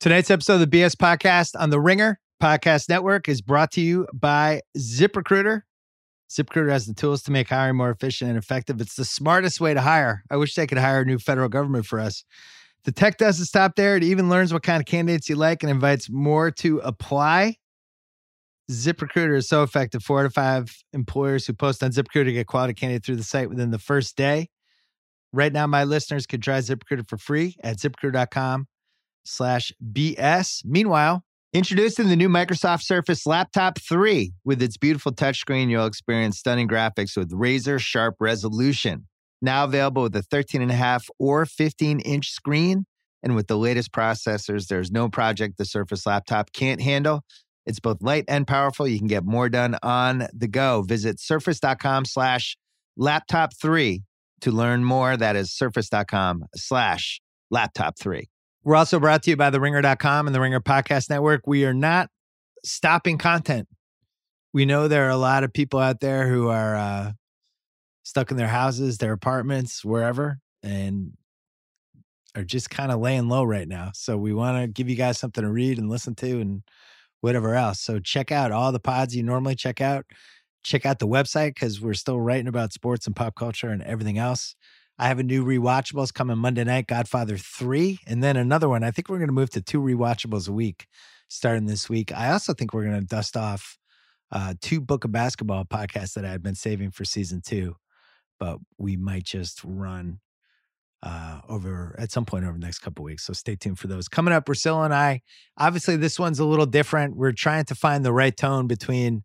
Tonight's episode of the BS Podcast on the Ringer Podcast Network is brought to you by ZipRecruiter. ZipRecruiter has the tools to make hiring more efficient and effective. It's the smartest way to hire. I wish they could hire a new federal government for us. The tech doesn't stop there. It even learns what kind of candidates you like and invites more to apply. ZipRecruiter is so effective. Four to five employers who post on ZipRecruiter get quality candidates through the site within the first day. Right now, my listeners can try ZipRecruiter for free at ziprecruiter.com slash BS. Meanwhile, introducing the new Microsoft Surface Laptop 3. With its beautiful touchscreen, you'll experience stunning graphics with razor sharp resolution. Now available with a 13.5 or 15 inch screen. And with the latest processors, there's no project the Surface Laptop can't handle. It's both light and powerful. You can get more done on the go. Visit surface.com slash laptop 3 to learn more. That is surface.com slash laptop 3. We're also brought to you by the ringer.com and the Ringer Podcast Network. We are not stopping content. We know there are a lot of people out there who are uh, stuck in their houses, their apartments, wherever, and are just kind of laying low right now. So we want to give you guys something to read and listen to and whatever else. So check out all the pods you normally check out. Check out the website because we're still writing about sports and pop culture and everything else. I have a new rewatchables coming Monday night, Godfather 3, and then another one. I think we're going to move to two rewatchables a week starting this week. I also think we're going to dust off uh, two Book of Basketball podcasts that I had been saving for season two, but we might just run uh, over at some point over the next couple weeks. So stay tuned for those. Coming up, Russillo and I, obviously, this one's a little different. We're trying to find the right tone between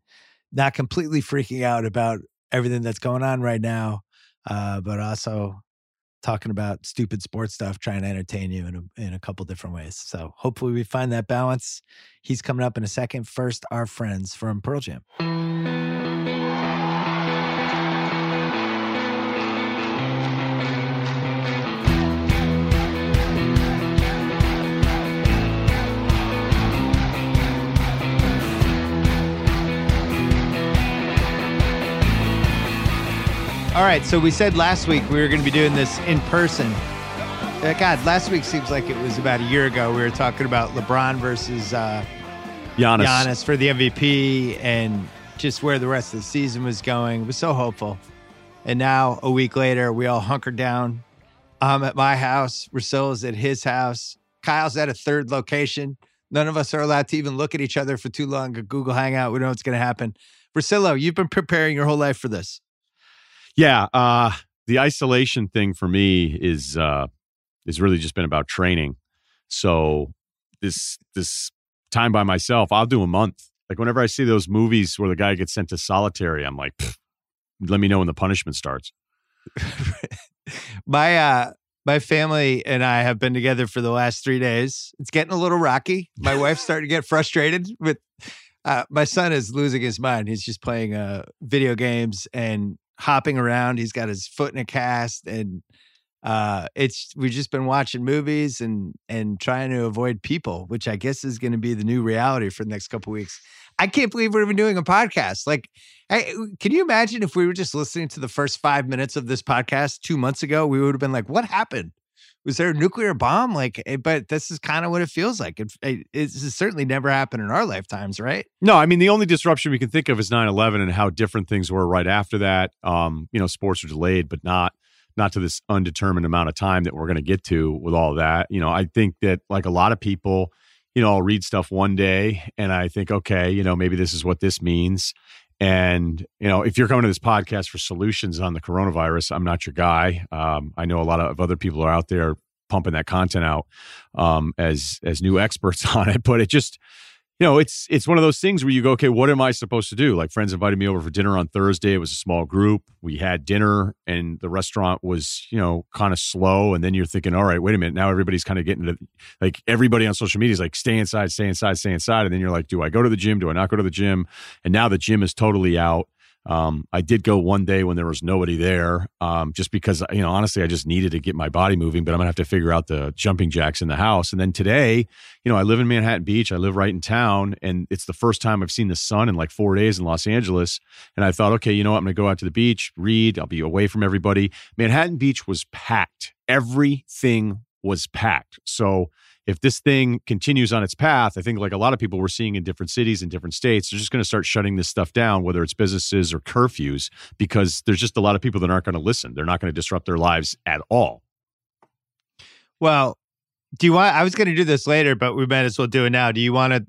not completely freaking out about everything that's going on right now, uh, but also talking about stupid sports stuff, trying to entertain you in a, in a couple different ways. So hopefully we find that balance. He's coming up in a second. First, our friends from Pearl Jam. All right, so we said last week we were going to be doing this in person. Uh, God, last week seems like it was about a year ago. We were talking about LeBron versus uh, Giannis. Giannis for the MVP and just where the rest of the season was going. It was so hopeful. And now, a week later, we all hunkered down. I'm at my house. Russillo's at his house. Kyle's at a third location. None of us are allowed to even look at each other for too long. A Google Hangout. We know what's going to happen. Russillo, you've been preparing your whole life for this. Yeah, uh, the isolation thing for me is uh, is really just been about training. So this this time by myself, I'll do a month. Like whenever I see those movies where the guy gets sent to solitary, I'm like, let me know when the punishment starts. my uh my family and I have been together for the last three days. It's getting a little rocky. My wife's starting to get frustrated with uh, my son is losing his mind. He's just playing uh, video games and hopping around. He's got his foot in a cast, and uh, it's we've just been watching movies and and trying to avoid people, which I guess is going to be the new reality for the next couple weeks. I can't believe we're even doing a podcast. Like, can you imagine if we were just listening to the first five minutes of this podcast two months ago? We would have been like, "What happened? Was there a nuclear bomb?" Like, eh, but this is kind of what it feels like. It, it, it's certainly never happened in our lifetimes, right? No, I mean the only disruption we can think of is 9-11 and how different things were right after that. Um, you know, sports are delayed, but not not to this undetermined amount of time that we're going to get to with all that. You know, I think that like a lot of people, you know, I'll read stuff one day and I think, okay, you know, maybe this is what this means. And, you know, if you're coming to this podcast for solutions on the coronavirus, I'm not your guy. Um, I know a lot of other people are out there pumping that content out um, as as new experts on it, but it just you know, it's it's one of those things where you go, okay, what am I supposed to do? Like friends invited me over for dinner on Thursday. It was a small group. We had dinner and the restaurant was, you know, kind of slow. And then you're thinking, all right, wait a minute. Now everybody's kind of getting to like everybody on social media is like, stay inside, stay inside, stay inside. And then you're like, do I go to the gym? Do I not go to the gym? And now the gym is totally out. Um, I did go one day when there was nobody there, um, just because you know honestly I just needed to get my body moving. But I'm gonna have to figure out the jumping jacks in the house. And then today, you know, I live in Manhattan Beach. I live right in town, and it's the first time I've seen the sun in like four days in Los Angeles. And I thought, okay, you know what? I'm gonna go out to the beach, read. I'll be away from everybody. Manhattan Beach was packed. Everything was packed. So if this thing continues on its path, I think like a lot of people we're seeing in different cities and different states, they're just going to start shutting this stuff down, whether it's businesses or curfews, because there's just a lot of people that aren't going to listen. They're not going to disrupt their lives at all. Well, do you want? I was going to do this later, but we might as well do it now. Do you want to?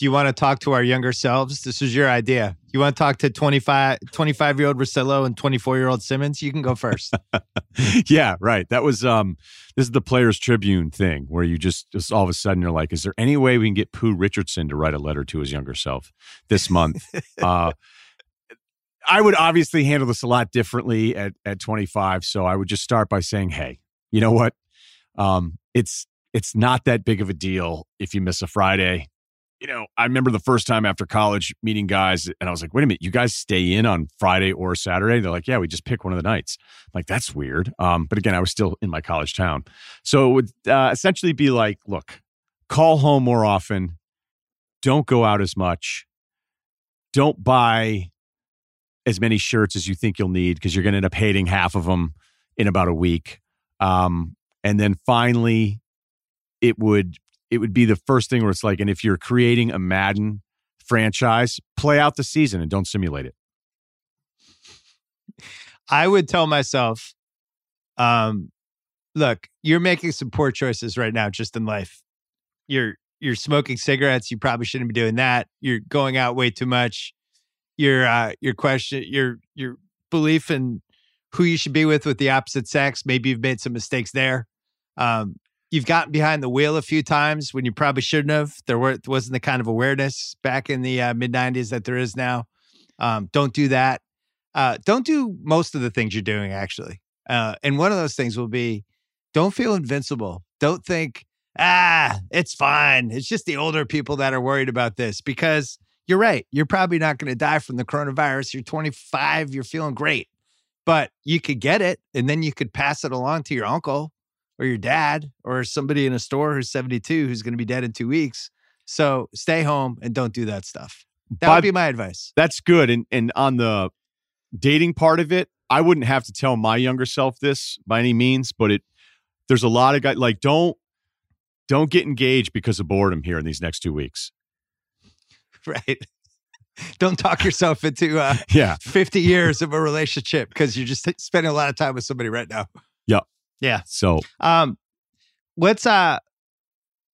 Do you want to talk to our younger selves? This is your idea. You want to talk to 25, 25 year old Russillo and 24 year old Simmons? You can go first. yeah, right. That was um this is the Players Tribune thing where you just just all of a sudden you're like, is there any way we can get Pooh Richardson to write a letter to his younger self this month? uh I would obviously handle this a lot differently at at 25, so I would just start by saying, "Hey, you know what? Um it's it's not that big of a deal if you miss a Friday you know, I remember the first time after college meeting guys, and I was like, wait a minute, you guys stay in on Friday or Saturday? They're like, yeah, we just pick one of the nights. I'm like, that's weird. Um, but again, I was still in my college town. So it would uh, essentially be like, look, call home more often, don't go out as much, don't buy as many shirts as you think you'll need because you're going to end up hating half of them in about a week. Um, and then finally, it would it would be the first thing where it's like, and if you're creating a Madden franchise, play out the season and don't simulate it. I would tell myself, um, look, you're making some poor choices right now just in life. You're you're smoking cigarettes, you probably shouldn't be doing that. You're going out way too much. Your uh your question your your belief in who you should be with with the opposite sex, maybe you've made some mistakes there. Um, you've gotten behind the wheel a few times when you probably shouldn't have. There were, wasn't the kind of awareness back in the uh, mid 90s that there is now. Um, don't do that. Uh, don't do most of the things you're doing, actually. Uh, and one of those things will be don't feel invincible. Don't think, ah, it's fine. It's just the older people that are worried about this because you're right. You're probably not going to die from the coronavirus. You're 25, you're feeling great, but you could get it and then you could pass it along to your uncle or your dad or somebody in a store who's 72 who's going to be dead in two weeks. So stay home and don't do that stuff. That would be my advice. That's good. And and on the dating part of it, I wouldn't have to tell my younger self this by any means, but it there's a lot of guys like don't don't get engaged because of boredom here in these next two weeks. Right. Don't talk yourself into uh, yeah 50 years of a relationship because you're just spending a lot of time with somebody right now. Yeah. So um let's uh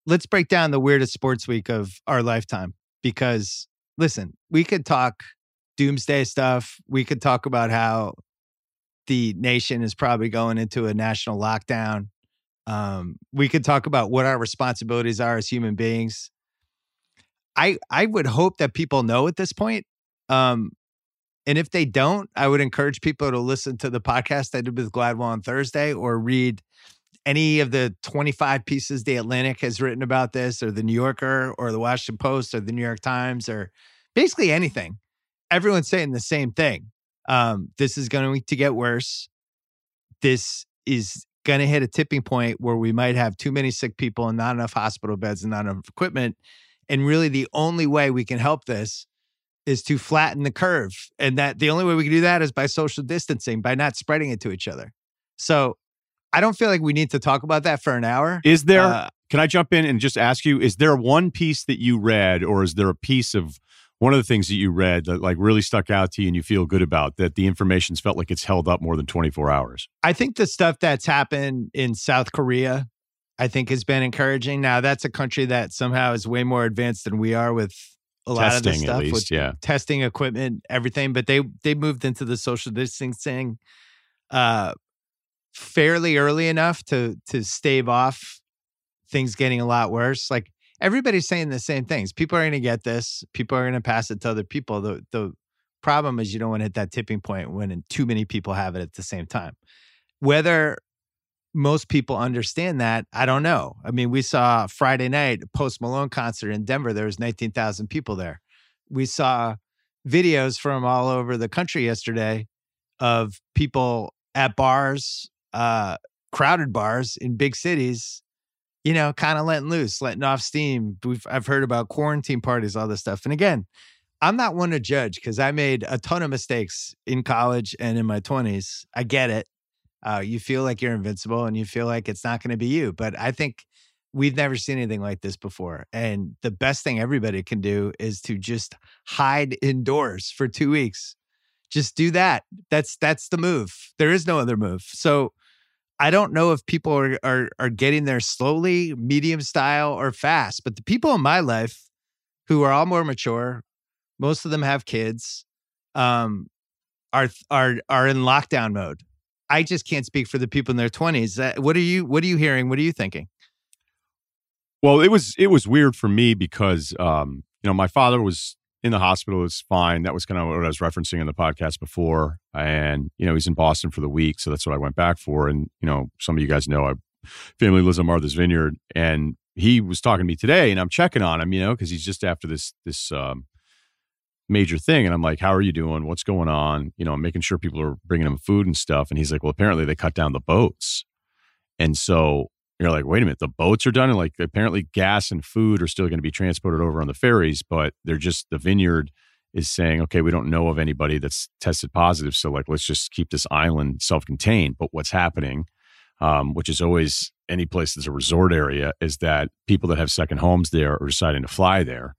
let's break down the weirdest sports week of our lifetime because listen, we could talk doomsday stuff. We could talk about how the nation is probably going into a national lockdown. Um, we could talk about what our responsibilities are as human beings. I I would hope that people know at this point. Um, and if they don't, I would encourage people to listen to the podcast I did with Gladwell on Thursday or read any of the 25 pieces the Atlantic has written about this, or the New Yorker, or the Washington Post, or the New York Times, or basically anything. Everyone's saying the same thing. Um, this is going to get worse. This is going to hit a tipping point where we might have too many sick people and not enough hospital beds and not enough equipment. And really, the only way we can help this is to flatten the curve. And that the only way we can do that is by social distancing, by not spreading it to each other. So I don't feel like we need to talk about that for an hour. Is there, uh, can I jump in and just ask you, is there one piece that you read, or is there a piece of one of the things that you read that like really stuck out to you and you feel good about that the information's felt like it's held up more than 24 hours? I think the stuff that's happened in South Korea, I think has been encouraging. Now, that's a country that somehow is way more advanced than we are with a lot testing, of the stuff least, with yeah. testing equipment, everything. But they they moved into the social distancing uh, fairly early enough to to stave off things getting a lot worse. Like everybody's saying the same things. People are going to get this. People are going to pass it to other people. The the problem is you don't want to hit that tipping point when too many people have it at the same time. Whether most people understand that. I don't know. I mean, we saw Friday night Post Malone concert in Denver. There was 19,000 people there. We saw videos from all over the country yesterday of people at bars, uh, crowded bars in big cities, you know, kind of letting loose, letting off steam. We've, I've heard about quarantine parties, all this stuff. And again, I'm not one to judge because I made a ton of mistakes in college and in my 20s. I get it uh, you feel like you're invincible and you feel like it's not going to be you. But I think we've never seen anything like this before. And the best thing everybody can do is to just hide indoors for two weeks. Just do that. That's that's the move. There is no other move. So I don't know if people are, are are getting there slowly, medium style, or fast. But the people in my life who are all more mature, most of them have kids, um, are are are in lockdown mode. I just can't speak for the people in their twenties. Uh, what are you What are you hearing? What are you thinking? Well, it was it was weird for me because um, you know my father was in the hospital. It's fine. That was kind of what I was referencing in the podcast before, and you know he's in Boston for the week, so that's what I went back for. And you know, some of you guys know I family lives on Martha's Vineyard, and he was talking to me today, and I'm checking on him, you know, because he's just after this this um, major thing, and I'm like, "How are you doing? What's going on?" You know, I'm making sure people are bringing him food and stuff, and he's like, "Well, apparently they cut down the boats," and so you're like, wait a minute, the boats are done, and like apparently gas and food are still going to be transported over on the ferries, but they're just the vineyard is saying, okay, we don't know of anybody that's tested positive, so like let's just keep this island self-contained. But what's happening, um, which is always any place that's a resort area, is that people that have second homes there are deciding to fly there.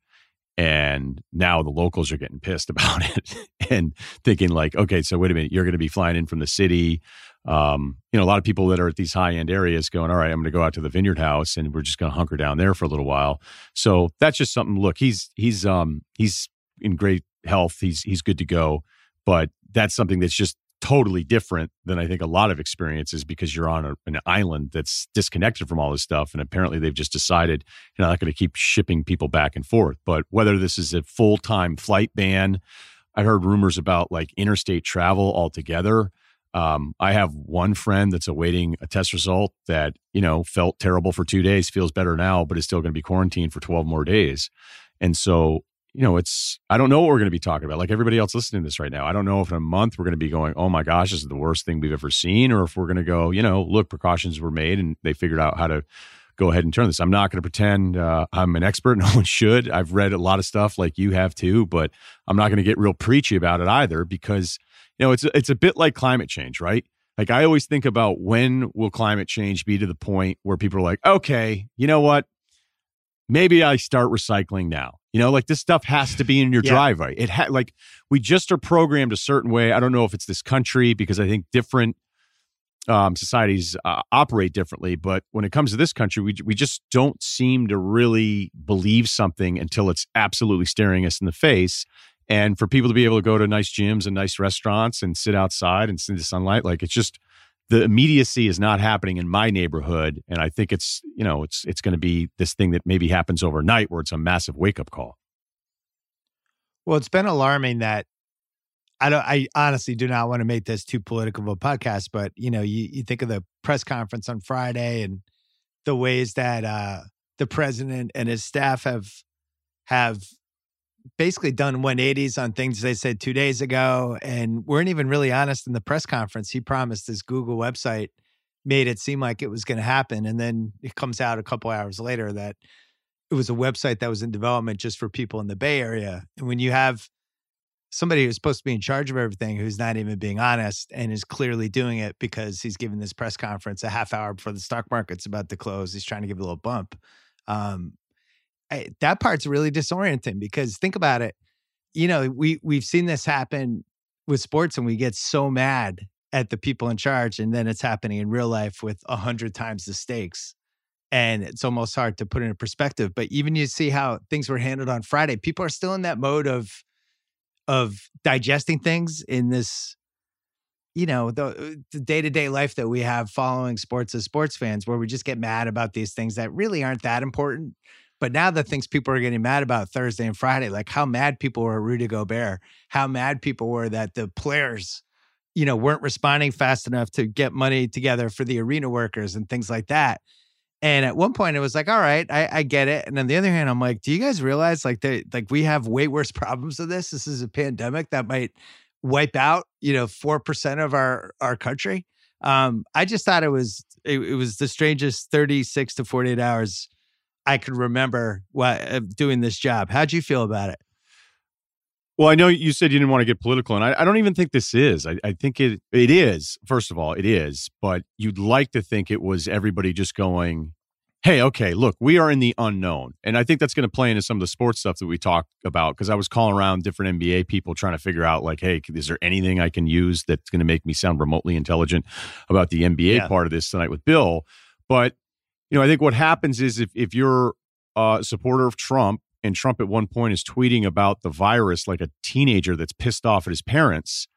And now the locals are getting pissed about it and thinking like, okay, so wait a minute, you're going to be flying in from the city um, you know, a lot of people that are at these high end areas going, all right, I'm going to go out to the vineyard house and we're just going to hunker down there for a little while. So that's just something. Look, he's he's um he's in great health. He's he's good to go, but that's something that's just totally different than I think a lot of experiences because you're on a, an island that's disconnected from all this stuff. And apparently they've just decided you're not going to keep shipping people back and forth. But whether this is a full time flight ban, I heard rumors about like interstate travel altogether. Um, I have one friend that's awaiting a test result that, you know, felt terrible for two days, feels better now, but is still going to be quarantined for 12 more days. And so, you know, it's, I don't know what we're going to be talking about. Like everybody else listening to this right now, I don't know if in a month we're going to be going, oh my gosh, this is the worst thing we've ever seen, or if we're going to go, you know, look, precautions were made and they figured out how to go ahead and turn this. I'm not going to pretend uh, I'm an expert. No one should. I've read a lot of stuff like you have too, but I'm not going to get real preachy about it either because you know, it's it's a bit like climate change, right? Like I always think about when will climate change be to the point where people are like, okay, you know what? Maybe I start recycling now. You know, like this stuff has to be in your yeah. driveway. It had like we just are programmed a certain way. I don't know if it's this country because I think different um, societies uh, operate differently. But when it comes to this country, we we just don't seem to really believe something until it's absolutely staring us in the face and for people to be able to go to nice gyms and nice restaurants and sit outside and see the sunlight like it's just the immediacy is not happening in my neighborhood and i think it's you know it's it's going to be this thing that maybe happens overnight where it's a massive wake up call. Well it's been alarming that i don't i honestly do not want to make this too political of a podcast but you know you, you think of the press conference on friday and the ways that uh the president and his staff have have basically done 180s on things they said two days ago and weren't even really honest in the press conference. He promised this Google website made it seem like it was going to happen. And then it comes out a couple hours later that it was a website that was in development just for people in the Bay Area. And when you have somebody who's supposed to be in charge of everything who's not even being honest and is clearly doing it because he's giving this press conference a half hour before the stock market's about to close, he's trying to give a little bump. Um, I, that part's really disorienting because think about it. You know, we we've seen this happen with sports, and we get so mad at the people in charge, and then it's happening in real life with a hundred times the stakes, and it's almost hard to put in perspective. But even you see how things were handled on Friday, people are still in that mode of of digesting things in this you know the day to day life that we have following sports as sports fans, where we just get mad about these things that really aren't that important. But now the things people are getting mad about Thursday and Friday, like how mad people were at Rudy Gobert, how mad people were that the players, you know, weren't responding fast enough to get money together for the arena workers and things like that. And at one point, it was like, all right, I, I get it. And on the other hand, I'm like, do you guys realize like they like we have way worse problems of this? This is a pandemic that might wipe out, you know, four percent of our our country. Um, I just thought it was it, it was the strangest 36 to 48 hours I could remember what, uh, doing this job. How'd you feel about it? Well, I know you said you didn't want to get political, and I, I don't even think this is. I, I, think it it is. First of all, it is, but you'd like to think it was everybody just going, hey, okay, look, we are in the unknown. And I think that's going to play into some of the sports stuff that we talk about because I was calling around different NBA people trying to figure out, like, hey, is there anything I can use that's going to make me sound remotely intelligent about the NBA yeah. part of this tonight with Bill? But, you know, I think what happens is if, if you're a supporter of Trump and Trump at one point is tweeting about the virus like a teenager that's pissed off at his parents,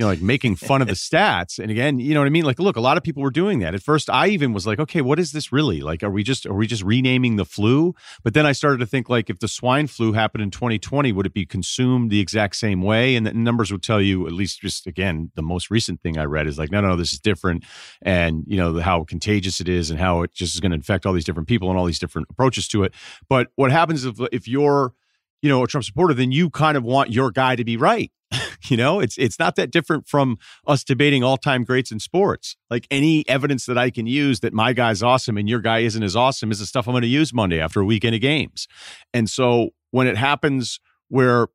you know, like making fun of the stats. And again, you know what I mean? Like, look, a lot of people were doing that. At first, I even was like, okay, what is this really? Like, are we just are we just renaming the flu? But then I started to think like, if the swine flu happened in 2020, would it be consumed the exact same way? And the numbers would tell you, at least just again, the most recent thing I read is like, no, no, no this is different, and you know how contagious it is, and how it just is going to infect all these different people and all these different approaches to it. But what happens if if you're you know a Trump supporter, then you kind of want your guy to be right you know, it's it's not that different from us debating all-time greats in sports. Like any evidence that I can use that my guy's awesome and your guy isn't as awesome is the stuff I'm going to use Monday after a weekend of games. And so when it happens where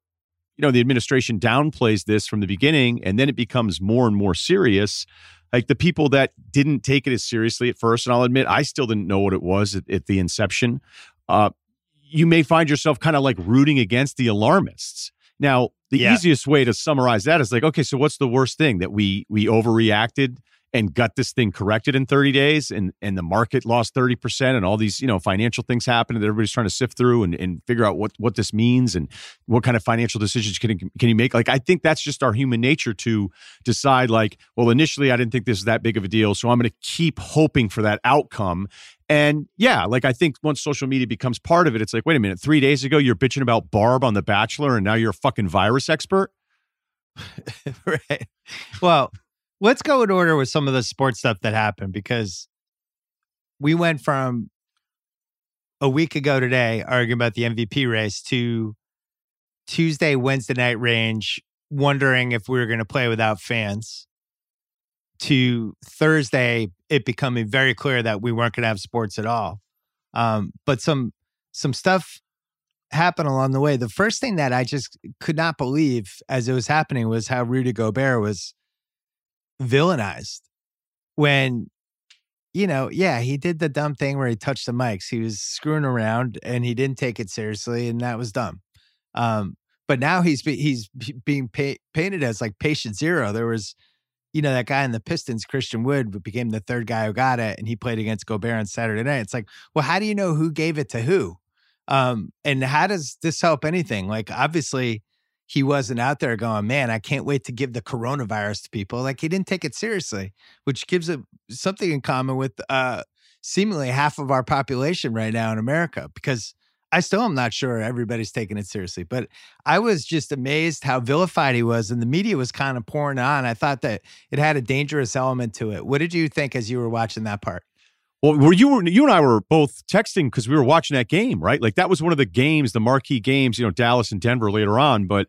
you know the administration downplays this from the beginning and then it becomes more and more serious, like the people that didn't take it as seriously at first, and I'll admit I still didn't know what it was at, at the inception. Uh, you may find yourself kind of like rooting against the alarmists. Now, the yeah. easiest way to summarize that is like, okay, so what's the worst thing that we we overreacted and got this thing corrected in 30 days and and the market lost 30% and all these you know financial things happen that everybody's trying to sift through and, and figure out what what this means and what kind of financial decisions can can you make like i think that's just our human nature to decide like well initially i didn't think this was that big of a deal so i'm going to keep hoping for that outcome and yeah, like I think once social media becomes part of it, it's like, wait a minute, three days ago you're bitching about Barb on The Bachelor, and now you're a fucking virus expert. right. Well, let's go in order with some of the sports stuff that happened because we went from a week ago today arguing about the MVP race to Tuesday, Wednesday night range, wondering if we were going to play without fans to Thursday, it becoming very clear that we weren't going to have sports at all. Um, but some some stuff happened along the way. The first thing that I just could not believe as it was happening was how Rudy Gobert was villainized when you know, yeah, he did the dumb thing where he touched the mics. He was screwing around and he didn't take it seriously, and that was dumb. Um, but now he's he's being pay, painted as like patient zero. There was you know, that guy in the Pistons, Christian Wood, became the third guy who got it, and he played against Gobert on Saturday night. It's like, well, how do you know who gave it to who? Um, and how does this help anything? Like, obviously, he wasn't out there going, man, I can't wait to give the coronavirus to people. Like, he didn't take it seriously, which gives it something in common with uh, seemingly half of our population right now in America because I still am not sure everybody's taking it seriously, but I was just amazed how vilified he was, and the media was kind of pouring on. I thought that it had a dangerous element to it. What did you think as you were watching that part? Well, were you you and I were both texting because we were watching that game, right? Like that was one of the games, the marquee games, you know, Dallas and Denver later on. But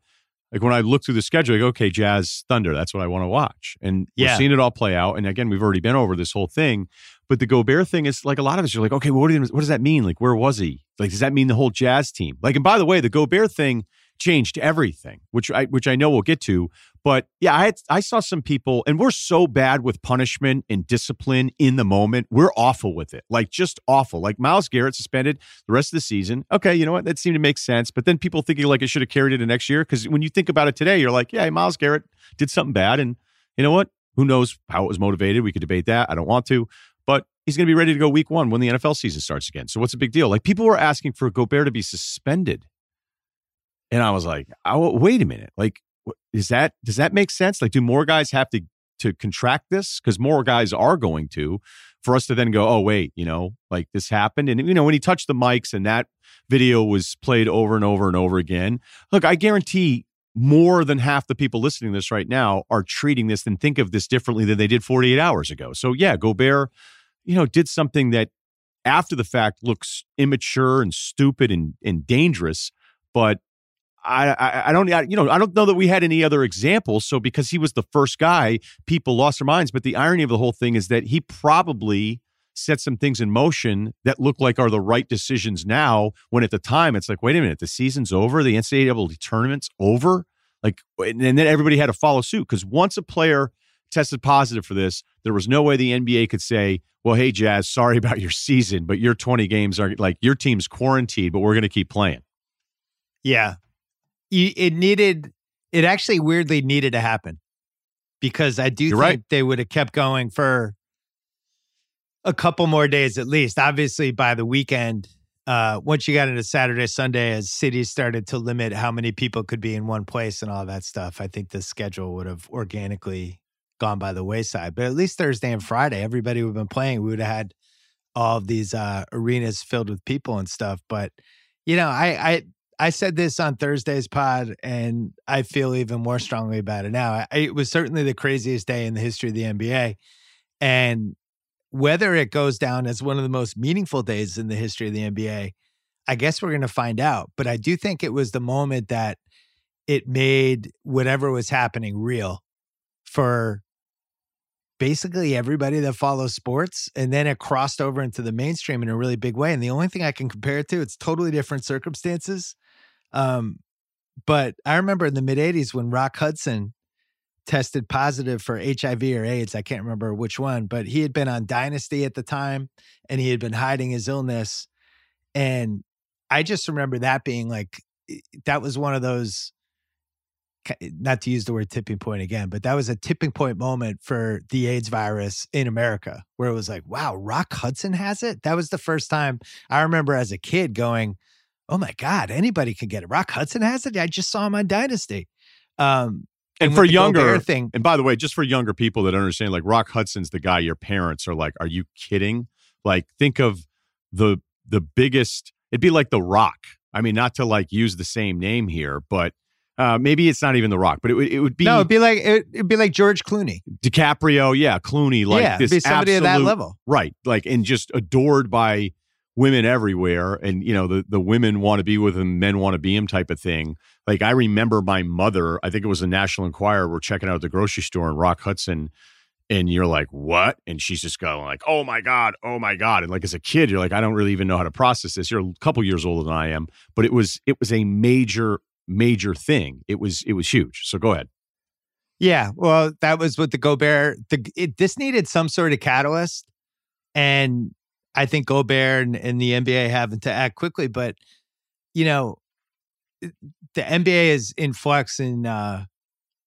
like when I look through the schedule, like, okay, Jazz Thunder, that's what I want to watch. And yeah. we're seeing it all play out. And again, we've already been over this whole thing. But the Gobert thing is like a lot of us are like, okay, well, what, do, what does that mean? Like, where was he? Like, does that mean the whole Jazz team? Like, and by the way, the Gobert thing changed everything, which I which I know we'll get to. But yeah, I had, I saw some people, and we're so bad with punishment and discipline in the moment. We're awful with it, like just awful. Like Myles Garrett suspended the rest of the season. Okay, you know what? That seemed to make sense. But then people thinking like it should have carried it the next year because when you think about it today, you're like, yeah, Myles Garrett did something bad, and you know what? Who knows how it was motivated? We could debate that. I don't want to but he's going to be ready to go week one when the NFL season starts again. So what's the big deal? Like people were asking for Gobert to be suspended. And I was like, oh, wait a minute. Like, is that, does that make sense? Like, do more guys have to, to contract this? Because more guys are going to, for us to then go, oh, wait, you know, like this happened. And, you know, when he touched the mics and that video was played over and over and over again, look, I guarantee more than half the people listening to this right now are treating this and think of this differently than they did 48 hours ago. So, yeah, Gobert you know, did something that after the fact looks immature and stupid and, and dangerous. But I, I, I don't, I, you know, I don't know that we had any other examples. So because he was the first guy, people lost their minds. But the irony of the whole thing is that he probably set some things in motion that look like are the right decisions now. When at the time it's like, wait a minute, the season's over, the NCAA tournament's over, like, and then everybody had to follow suit because once a player tested positive for this, there was no way the NBA could say, well, hey, Jazz, sorry about your season, but your 20 games are like your team's quarantined, but we're going to keep playing. Yeah. It needed, it actually weirdly needed to happen because I do You're think right. they would have kept going for a couple more days at least. Obviously, by the weekend, uh, once you got into Saturday, Sunday, as cities started to limit how many people could be in one place and all that stuff, I think the schedule would have organically gone by the wayside. But at least Thursday and Friday, everybody would have been playing. We would have had all of these uh, arenas filled with people and stuff. But you know, I I I said this on Thursday's pod, and I feel even more strongly about it now. I, it was certainly the craziest day in the history of the NBA, and whether it goes down as one of the most meaningful days in the history of the NBA, I guess we're going to find out. But I do think it was the moment that it made whatever was happening real for basically everybody that follows sports. And then it crossed over into the mainstream in a really big way. And the only thing I can compare it to, it's totally different circumstances. Um, but I remember in the mid 80s when Rock Hudson tested positive for HIV or AIDS. I can't remember which one, but he had been on Dynasty at the time and he had been hiding his illness. And I just remember that being like, that was one of those, not to use the word tipping point again, but that was a tipping point moment for the AIDS virus in America where it was like, wow, Rock Hudson has it. That was the first time I remember as a kid going, oh my God, anybody can get it. Rock Hudson has it. I just saw him on Dynasty. Um, and, and for younger thing, and by the way, just for younger people that understand, like Rock Hudson's the guy your parents are like, "Are you kidding?" Like, think of the the biggest. It'd be like the Rock. I mean, not to like use the same name here, but uh, maybe it's not even the Rock, but it would it would be no, it'd be like it, would be like George Clooney, DiCaprio, yeah, Clooney, like yeah, this be somebody absolute, at that level, right? Like, and just adored by women everywhere and you know the the women want to be with him men want to be him type of thing. Like i remember my mother i think it was the national enquirer we're checking out at the grocery store in rock hudson and you're like what? And she's just going like oh my god oh my god. And like as a kid you're like i don't really even know how to process this. You're a couple years older than i am but it was it was a major major thing it was it was huge so go ahead yeah well that was what the gobert the it, this needed some sort of catalyst and I think Gobert and, and, the NBA having to act quickly, but you know, the NBA is in flux in uh,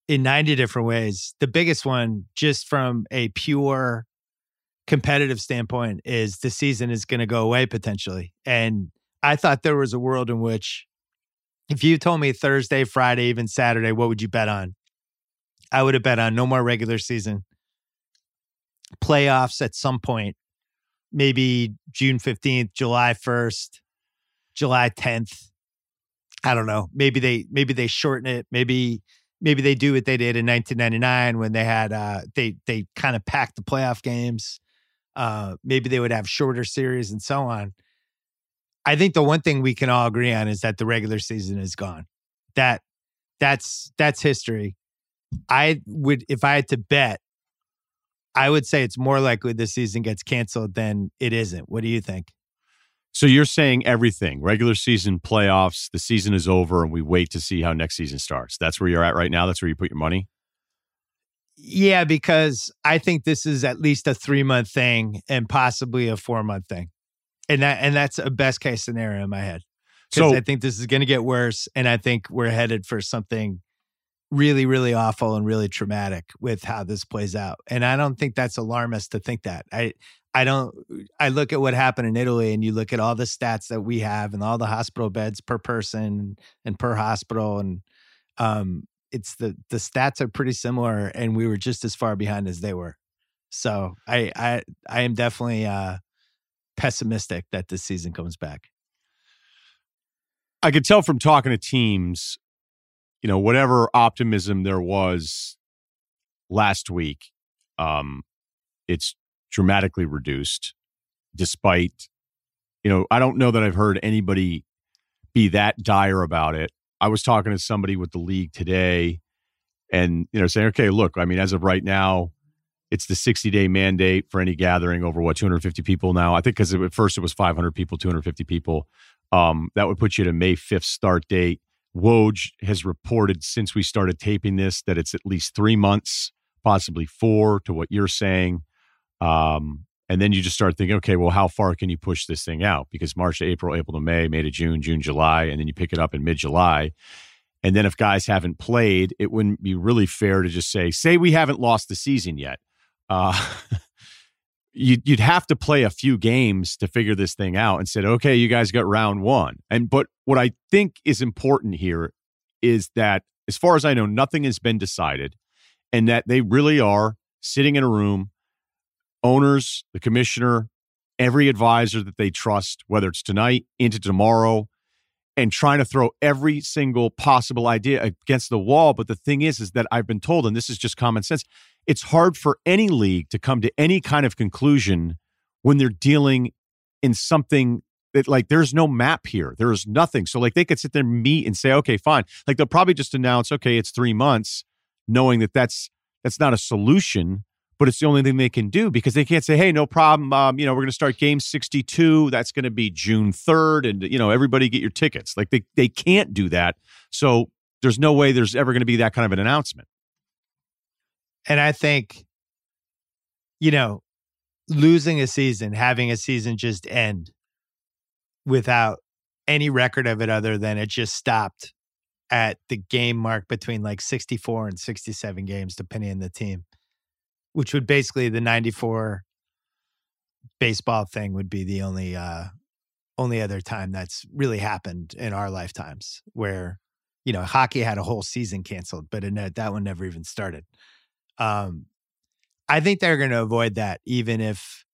in ninety different ways. The biggest one, just from a pure competitive standpoint, is the season is going to go away potentially. And I thought there was a world in which, if you told me Thursday, Friday, even Saturday, what would you bet on? I would have bet on no more regular season, playoffs at some point maybe June 15th, July 1st, July 10th. I don't know. Maybe they maybe they shorten it. Maybe maybe they do what they did in 1999 when they had uh they they kind of packed the playoff games. Uh maybe they would have shorter series and so on. I think the one thing we can all agree on is that the regular season is gone. That that's that's history. I would if I had to bet I would say it's more likely the season gets canceled than it isn't. What do you think? So you're saying everything regular season, playoffs, the season is over, and we wait to see how next season starts. That's where you're at right now. That's where you put your money. Yeah, because I think this is at least a three month thing and possibly a four month thing, and that and that's a best case scenario in my head. Because so, I think this is going to get worse, and I think we're headed for something really, really awful and really traumatic with how this plays out. And I don't think that's alarmist to think that. I I don't I look at what happened in Italy and you look at all the stats that we have and all the hospital beds per person and per hospital and um it's the the stats are pretty similar and we were just as far behind as they were. So I I I am definitely uh pessimistic that this season comes back. I could tell from talking to teams you know, whatever optimism there was last week, um, it's dramatically reduced despite, you know, I don't know that I've heard anybody be that dire about it. I was talking to somebody with the league today and, you know, saying, okay, look, I mean, as of right now, it's the 60 day mandate for any gathering over what 250 people now. I think because at first it was 500 people, 250 people. Um, that would put you to May 5th start date. Woj has reported since we started taping this that it's at least three months possibly four to what you're saying. Um, and then you just start thinking, okay, well, how far can you push this thing out? Because March to April, April to May, May to June, June, July, and then you pick it up in mid July. And then if guys haven't played, it wouldn't be really fair to just say, say we haven't lost the season yet. Uh, you'd, you'd have to play a few games to figure this thing out and said, okay, you guys got round one. And but what I think is important here is that as far as I know, nothing has been decided and that they really are sitting in a room, owners, the commissioner, every advisor that they trust, whether it's tonight into tomorrow, and trying to throw every single possible idea against the wall. But the thing is, is that I've been told, and this is just common sense, it's hard for any league to come to any kind of conclusion when they're dealing in something that like there's no map here. There is nothing. So like they could sit there and meet and say, okay, fine. Like they'll probably just announce, okay, it's three months, knowing that that's that's not a solution, but it's the only thing they can do because they can't say, hey, no problem. Um, you know, we're going to start game 62. That's going to be June 3rd, and you know, everybody get your tickets. Like they they can't do that. So there's no way there's ever going to be that kind of an announcement. And I think, you know, losing a season, having a season just end without any record of it other than it just stopped at the game mark between like 64 and 67 games, depending on the team, which would basically the 94 baseball thing would be the only uh only other time that's really happened in our lifetimes where you know hockey had a whole season canceled but it, that one never even started um, I think they're going to avoid that, even if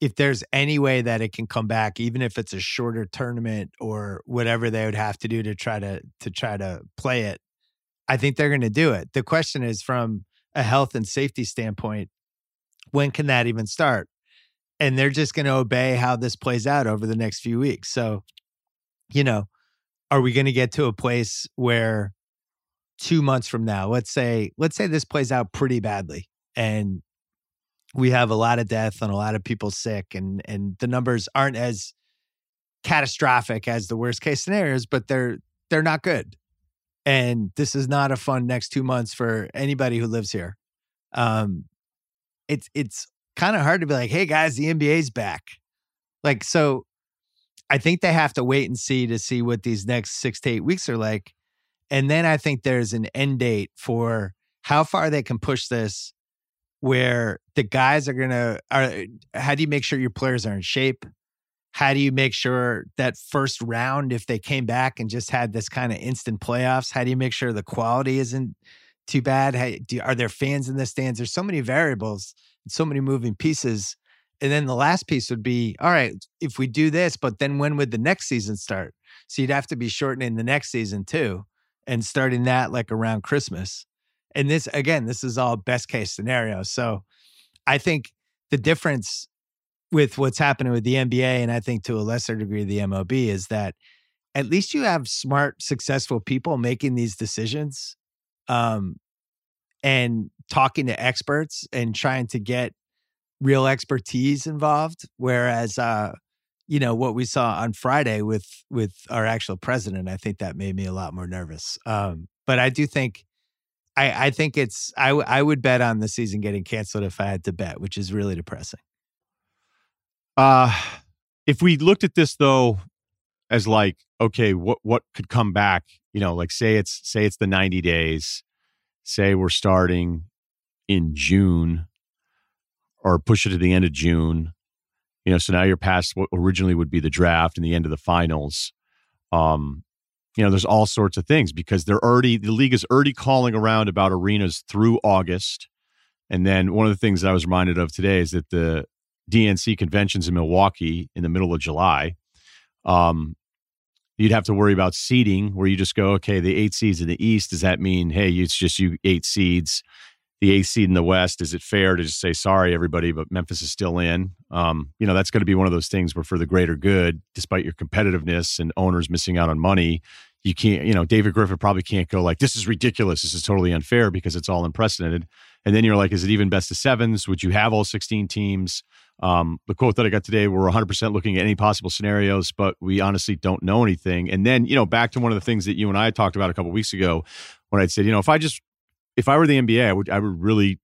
if there's any way that it can come back, even if it's a shorter tournament or whatever they would have to do to try to to try to play it. I think they're going to do it. The question is from a health and safety standpoint, when can that even start? And they're just going to obey how this plays out over the next few weeks. So, you know, are we going to get to a place where two months from now, let's say, let's say this plays out pretty badly and we have a lot of death and a lot of people sick and and the numbers aren't as catastrophic as the worst case scenarios, but they're they're not good. And this is not a fun next two months for anybody who lives here. Um it's it's kind of hard to be like, hey guys, the NBA's back. Like, so I think they have to wait and see to see what these next six to eight weeks are like. And then I think there's an end date for how far they can push this where the guys are going to are how do you make sure your players are in shape? How do you make sure that first round if they came back and just had this kind of instant playoffs, how do you make sure the quality isn't too bad? How, do, are there fans in the stands? There's so many variables, so many moving pieces. And then the last piece would be, all right, if we do this, but then when would the next season start? So you'd have to be shortening the next season too and starting that like around Christmas. And this, again, this is all best case scenario. So I think the difference with what's happening with the NBA, and I think to a lesser degree the MLB, is that at least you have smart, successful people making these decisions um, and talking to experts and trying to get real expertise involved. Whereas, uh, you know what we saw on Friday with with our actual president. I think that made me a lot more nervous. Um, but I do think I I think it's I w- I would bet on the season getting canceled if I had to bet, which is really depressing. Uh if we looked at this though as like okay, what what could come back? You know, like say it's say it's the 90 days. Say we're starting in June or push it to the end of June you know, so now you're past what originally would be the draft and the end of the finals. Um, you know, there's all sorts of things because they're already the league is already calling around about arenas through August. And then one of the things that I was reminded of today is that the DNC conventions in Milwaukee in the middle of July. Um, you'd have to worry about seeding where you just go, okay, the eight seeds in the East, does that mean, hey, it's just you eight seeds? The eighth seed in the West. Is it fair to just say sorry, everybody, but Memphis is still in? Um, you know, that's going to be one of those things where, for the greater good, despite your competitiveness and owners missing out on money, you can't. You know, David Griffin probably can't go like, "This is ridiculous. This is totally unfair," because it's all unprecedented. And then you're like, "Is it even best of sevens? Would you have all 16 teams?" Um, the quote that I got today, we're 100% looking at any possible scenarios, but we honestly don't know anything. And then, you know, back to one of the things that you and I talked about a couple weeks ago when I'd said, you know, if I just if I were the NBA, I would I would really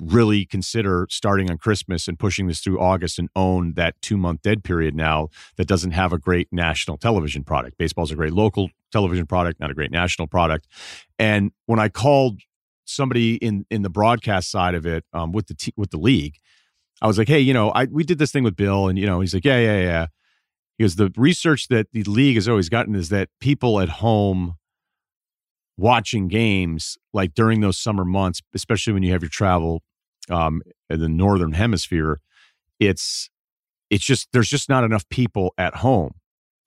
really consider starting on Christmas and pushing this through August and own that two month dead period now that doesn't have a great national television product. Baseball's a great local television product, not a great national product. And when I called somebody in in the broadcast side of it um, with the t- with the league, I was like, hey, you know, I we did this thing with Bill, and you know, he's like, yeah, yeah, yeah. Because the research that the league has always gotten is that people at home watching games like during those summer months, especially when you have your travel um, in the northern hemisphere, it's it's just there's just not enough people at home,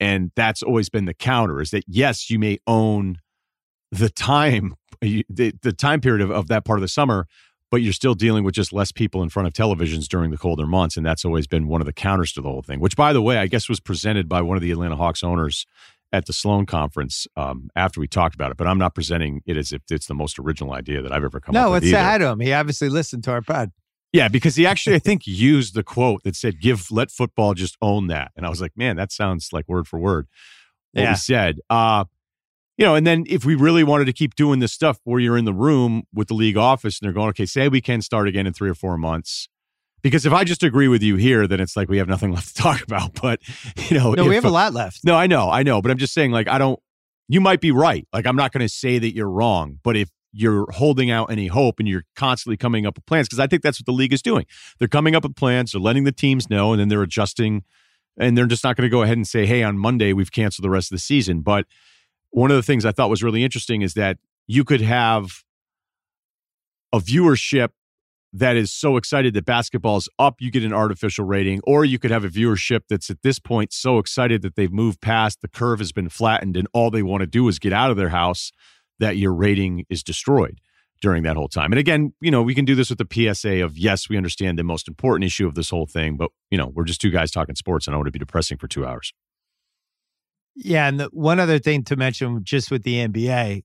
and that's always been the counter. Is that yes, you may own the time the, the time period of, of that part of the summer, but you're still dealing with just less people in front of televisions during the colder months. And that's always been one of the counters to the whole thing, which, by the way, I guess was presented by one of the Atlanta Hawks owners at the Sloan conference um, after we talked about it. But I'm not presenting it as if it's the most original idea that I've ever come no, up with. No, let's say hi to him. He obviously listened to our pod. Yeah, because he actually, I think, used the quote that said, "Give let football just own that," and I was like, "Man, that sounds like word for word what yeah. he said." Uh, you know, and then if we really wanted to keep doing this stuff where you're in the room with the league office and they're going, okay, say we can start again in three or four months. Because if I just agree with you here, then it's like we have nothing left to talk about. But you know, no, we have a lot left. No, I know, I know, but I'm just saying, like, I don't. You might be right. Like, I'm not going to say that you're wrong, but if you're holding out any hope and you're constantly coming up with plans, because I think that's what the league is doing. They're coming up with plans, they're letting the teams know, and then they're adjusting, and they're just not going to go ahead and say, "Hey, on Monday we've canceled the rest of the season." But one of the things I thought was really interesting is that you could have a viewership that is so excited that basketball's up, you get an artificial rating, or you could have a viewership that's at this point so excited that they've moved past the curve has been flattened and all they want to do is get out of their house that your rating is destroyed during that whole time. And again, you know, we can do this with the PSA of yes, we understand the most important issue of this whole thing, but you know, we're just two guys talking sports and I want to be depressing for two hours. Yeah, and the, one other thing to mention just with the NBA,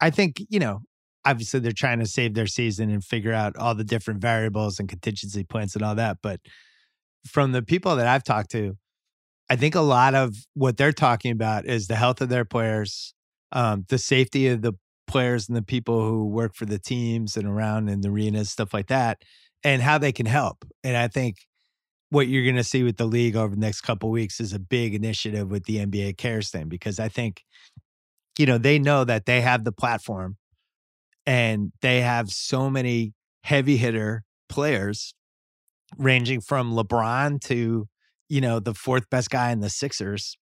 I think, you know, obviously they're trying to save their season and figure out all the different variables and contingency plans and all that, but from the people that I've talked to, I think a lot of what they're talking about is the health of their players, um, the safety of the players and the people who work for the teams and around in the arenas, stuff like that, and how they can help. And I think what you're going to see with the league over the next couple weeks is a big initiative with the NBA cares thing because I think you know they know that they have the platform and they have so many heavy hitter players ranging from LeBron to you know the fourth best guy in the Sixers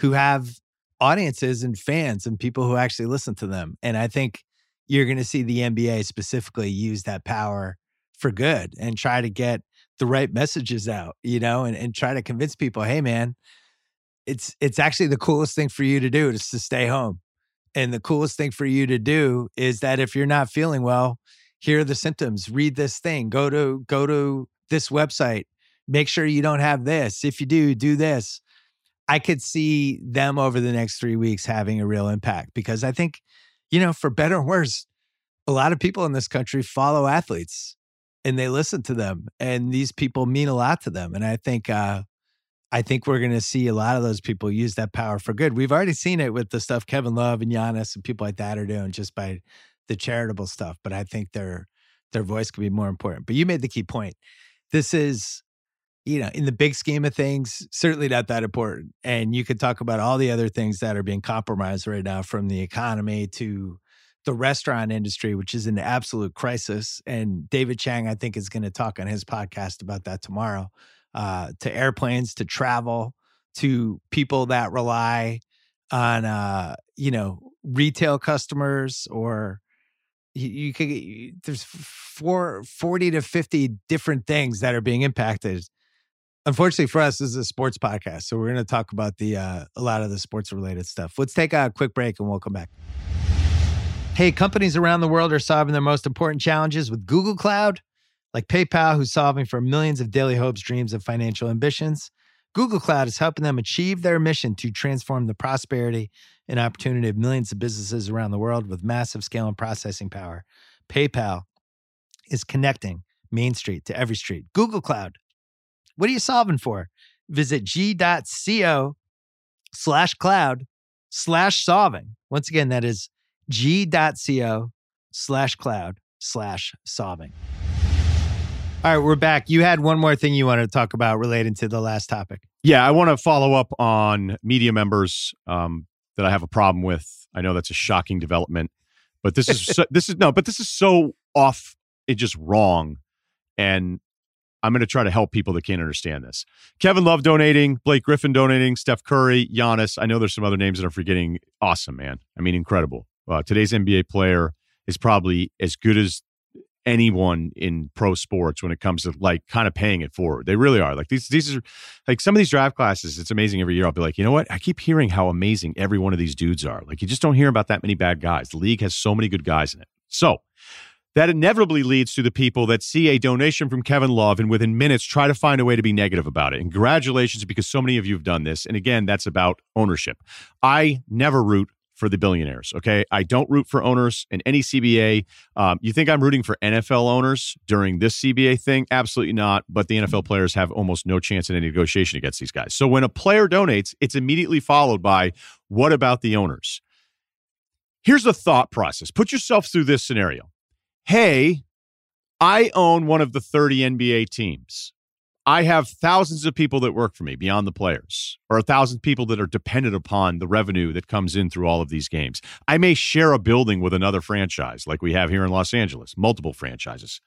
who have audiences and fans and people who actually listen to them and I think you're going to see the NBA specifically use that power for good and try to get the right messages out, you know, and, and try to convince people, hey man, it's it's actually the coolest thing for you to do is to stay home. And the coolest thing for you to do is that if you're not feeling well, here are the symptoms. Read this thing. Go to go to this website. Make sure you don't have this. If you do, do this. I could see them over the next three weeks having a real impact because I think, you know, for better or worse, a lot of people in this country follow athletes and they listen to them and these people mean a lot to them and i think uh i think we're going to see a lot of those people use that power for good we've already seen it with the stuff kevin love and Giannis and people like that are doing just by the charitable stuff but i think their their voice could be more important but you made the key point this is you know in the big scheme of things certainly not that important and you could talk about all the other things that are being compromised right now from the economy to the restaurant industry, which is an absolute crisis. And David Chang, I think, is going to talk on his podcast about that tomorrow. Uh, to airplanes, to travel, to people that rely on, uh, you know, retail customers or you, you could you, there's four, 40 to 50 different things that are being impacted. Unfortunately for us this is a sports podcast so we're going to talk about the uh, a lot of the sports related stuff. Let's take a quick break and we'll come back. Hey, companies around the world are solving their most important challenges with Google Cloud, like PayPal, who's solving for millions of daily hopes, dreams, and financial ambitions. Google Cloud is helping them achieve their mission to transform the prosperity and opportunity of millions of businesses around the world with massive scale and processing power. PayPal is connecting Main Street to every street. Google Cloud, what are you solving for? Visit g.co slash cloud slash solving. Once again, that is g.co slash cloud slash solving. All right, we're back. You had one more thing you wanted to talk about relating to the last topic. Yeah, I want to follow up on media members um, that I have a problem with. I know that's a shocking development, but this is so, this is no, but this is so off. It just wrong, and I'm going to try to help people that can't understand this. Kevin Love donating, Blake Griffin donating, Steph Curry, Giannis. I know there's some other names that I'm forgetting. Awesome, man. I mean, incredible. Uh, today's NBA player is probably as good as anyone in pro sports when it comes to like kind of paying it forward. They really are. Like these these are like some of these draft classes, it's amazing every year. I'll be like, you know what? I keep hearing how amazing every one of these dudes are. Like you just don't hear about that many bad guys. The league has so many good guys in it. So that inevitably leads to the people that see a donation from Kevin Love and within minutes try to find a way to be negative about it. And congratulations, because so many of you have done this. And again, that's about ownership. I never root for the billionaires. Okay. I don't root for owners in any CBA. Um, you think I'm rooting for NFL owners during this CBA thing? Absolutely not. But the NFL players have almost no chance in any negotiation against these guys. So when a player donates, it's immediately followed by what about the owners? Here's the thought process put yourself through this scenario. Hey, I own one of the 30 NBA teams. I have thousands of people that work for me beyond the players, or a thousand people that are dependent upon the revenue that comes in through all of these games. I may share a building with another franchise like we have here in Los Angeles, multiple franchises.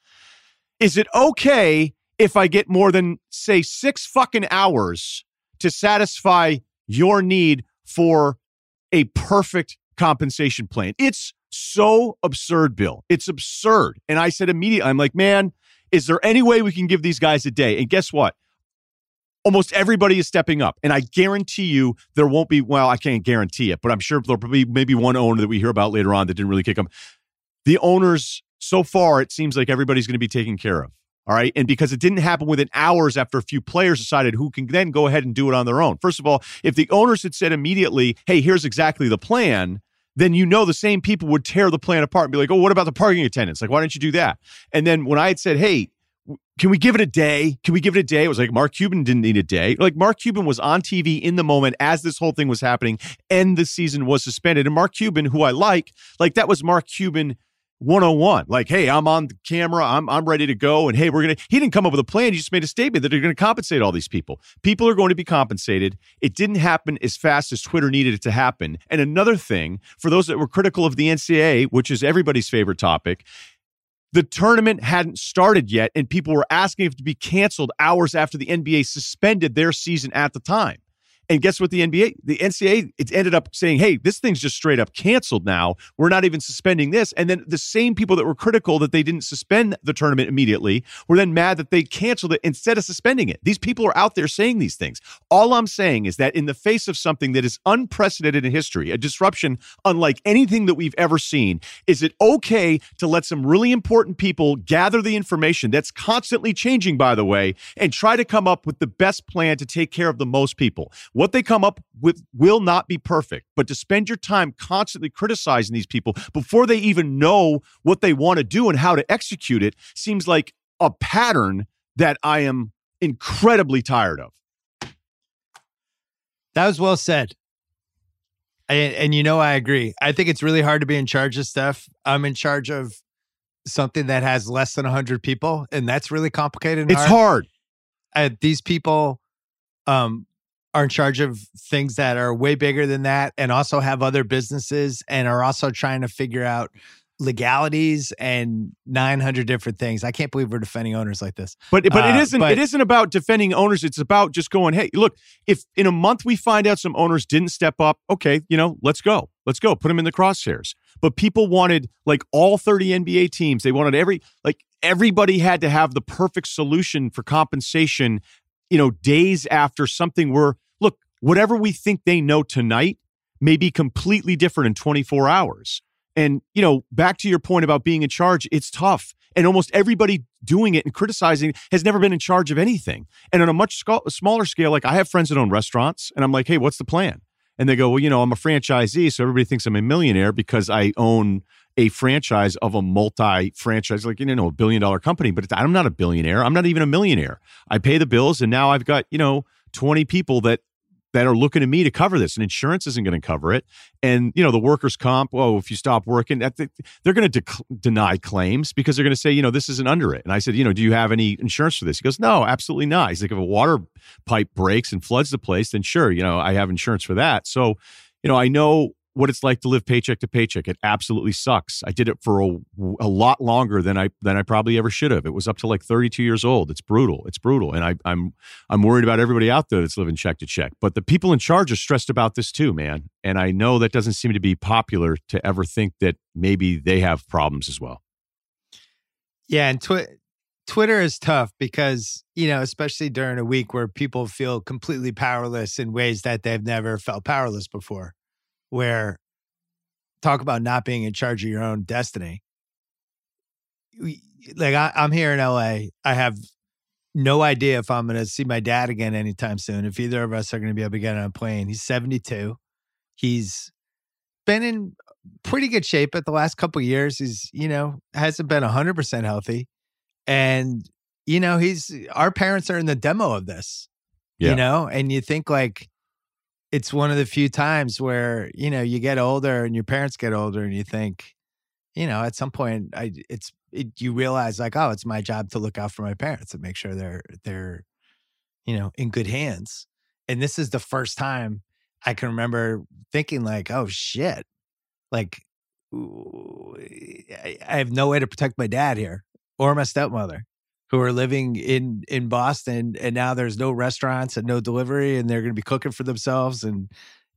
Is it okay if I get more than, say, six fucking hours to satisfy your need for a perfect compensation plan? It's so absurd, Bill. It's absurd. And I said immediately, I'm like, man, is there any way we can give these guys a day? And guess what? Almost everybody is stepping up. And I guarantee you there won't be, well, I can't guarantee it, but I'm sure there'll probably be maybe one owner that we hear about later on that didn't really kick them. The owners, so far, it seems like everybody's going to be taken care of. All right. And because it didn't happen within hours after a few players decided who can then go ahead and do it on their own. First of all, if the owners had said immediately, hey, here's exactly the plan, then you know the same people would tear the plan apart and be like, oh, what about the parking attendants? Like, why don't you do that? And then when I had said, hey, can we give it a day? Can we give it a day? It was like Mark Cuban didn't need a day. Like Mark Cuban was on TV in the moment as this whole thing was happening and the season was suspended. And Mark Cuban, who I like, like that was Mark Cuban 101. Like, hey, I'm on the camera. I'm I'm ready to go. And hey, we're gonna he didn't come up with a plan. He just made a statement that they're gonna compensate all these people. People are going to be compensated. It didn't happen as fast as Twitter needed it to happen. And another thing, for those that were critical of the NCAA, which is everybody's favorite topic, the tournament hadn't started yet, and people were asking if it to be canceled hours after the NBA suspended their season at the time. And guess what? The NBA, the NCAA, it ended up saying, hey, this thing's just straight up canceled now. We're not even suspending this. And then the same people that were critical that they didn't suspend the tournament immediately were then mad that they canceled it instead of suspending it. These people are out there saying these things. All I'm saying is that in the face of something that is unprecedented in history, a disruption unlike anything that we've ever seen, is it okay to let some really important people gather the information that's constantly changing, by the way, and try to come up with the best plan to take care of the most people? What they come up with will not be perfect, but to spend your time constantly criticizing these people before they even know what they want to do and how to execute it seems like a pattern that I am incredibly tired of. That was well said. And, and, you know, I agree. I think it's really hard to be in charge of stuff. I'm in charge of something that has less than 100 people, and that's really complicated. it's hard. hard. these people um, are in charge of things that are way bigger than that and also have other businesses and are also trying to figure out legalities and 900 different things. I can't believe we're defending owners like this. But but uh, it isn't but, it isn't about defending owners. It's about just going, "Hey, look, if in a month we find out some owners didn't step up, okay, you know, let's go. Let's go. Put them in the crosshairs." But people wanted like all 30 NBA teams. They wanted every like everybody had to have the perfect solution for compensation, you know, days after something were whatever we think they know tonight may be completely different in 24 hours. And, you know, back to your point about being in charge, it's tough. And almost everybody doing it and criticizing has never been in charge of anything. And on a much sc- smaller scale, like I have friends that own restaurants, and I'm like, hey, what's the plan? And they go, well, you know, I'm a franchisee, so everybody thinks I'm a millionaire because I own a franchise of a multi franchise, like, you know, a billion dollar company. But I'm not a billionaire. I'm not even a millionaire. I pay the bills, and now I've got, you know, 20 people that that are looking to me to cover this, and insurance isn't going to cover it. And you know, the workers' comp. Oh, if you stop working, that, they're going to de- deny claims because they're going to say, you know, this isn't under it. And I said, you know, do you have any insurance for this? He goes, no, absolutely not. He's like, if a water pipe breaks and floods the place, then sure, you know, I have insurance for that. So, you know, I know what it's like to live paycheck to paycheck. It absolutely sucks. I did it for a, a lot longer than I than I probably ever should have. It was up to like 32 years old. It's brutal. It's brutal, and I, I'm I'm worried about everybody out there that's living check to check. But the people in charge are stressed about this too, man. And I know that doesn't seem to be popular to ever think that maybe they have problems as well. Yeah, and twi- Twitter is tough because you know, especially during a week where people feel completely powerless in ways that they've never felt powerless before where talk about not being in charge of your own destiny. Like I, am here in LA. I have no idea if I'm going to see my dad again anytime soon. If either of us are going to be able to get on a plane. He's 72. He's been in pretty good shape at the last couple years. He's you know hasn't been 100 percent healthy, and you know he's our parents are in the demo of this. Yeah. You know, and you think like it's one of the few times where you know you get older and your parents get older and you think you know at some point i it's it, you realize like oh it's my job to look out for my parents and make sure they're they're you know in good hands. And this is the first time i can remember thinking like oh shit. Like I have no way to protect my dad here or my stepmother who are living in in Boston and now there's no restaurants and no delivery and they're going to be cooking for themselves and